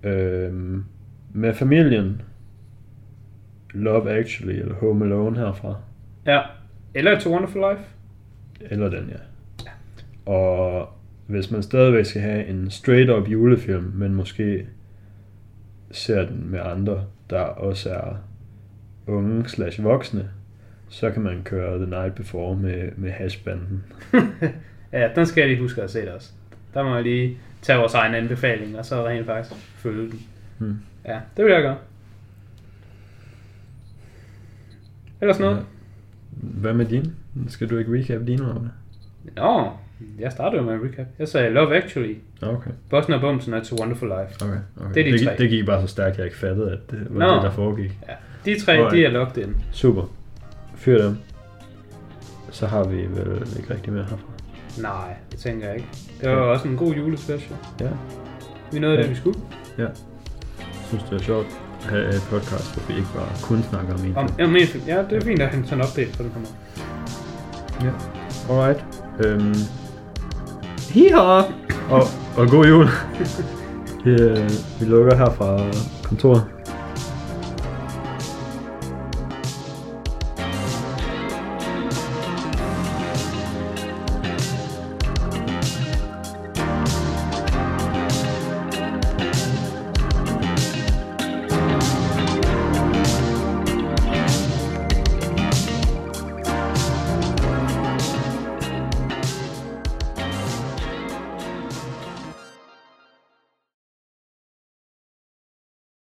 øhm, med familien Love Actually eller Home Alone herfra.
Ja. Eller It's a Wonderful Life.
Eller den, ja. Og hvis man stadigvæk skal have en straight up julefilm, men måske ser den med andre, der også er unge slash voksne, så kan man køre The Night Before med, med hashbanden. (laughs)
Ja, den skal jeg lige huske at se det også. Der må jeg lige tage vores egen anbefaling, og så rent faktisk følge den.
Hmm.
Ja, det vil jeg gøre. Ellers noget?
Ja. Hvad med din? Skal du ikke recap eller hvad?
Nå, jeg startede jo med en recap. Jeg sagde Love Actually,
Okay,
Bossen og Bumsen og It's a Wonderful Life.
okay, okay.
Det er de
det,
tre.
det gik bare så stærkt, jeg ikke fattede, at det var
Nå.
det, der foregik.
Ja, de tre,
Alright.
de er locked in.
Super. Fyr dem. Så har vi vel ikke rigtig mere herfra.
Nej, det tænker jeg ikke. Det var også en god julespecial.
Ja.
Vi nåede
Ja.
det, vi skulle.
Jeg synes, det er sjovt at have et podcast, hvor vi ikke bare kun snakker om en
Om, om en film. Ja, det er fint at han sådan en update på den måde.
Ja. Alright. Øhm. Hiha! Og, og god jul. vi, (laughs) øh, vi lukker her fra kontoret.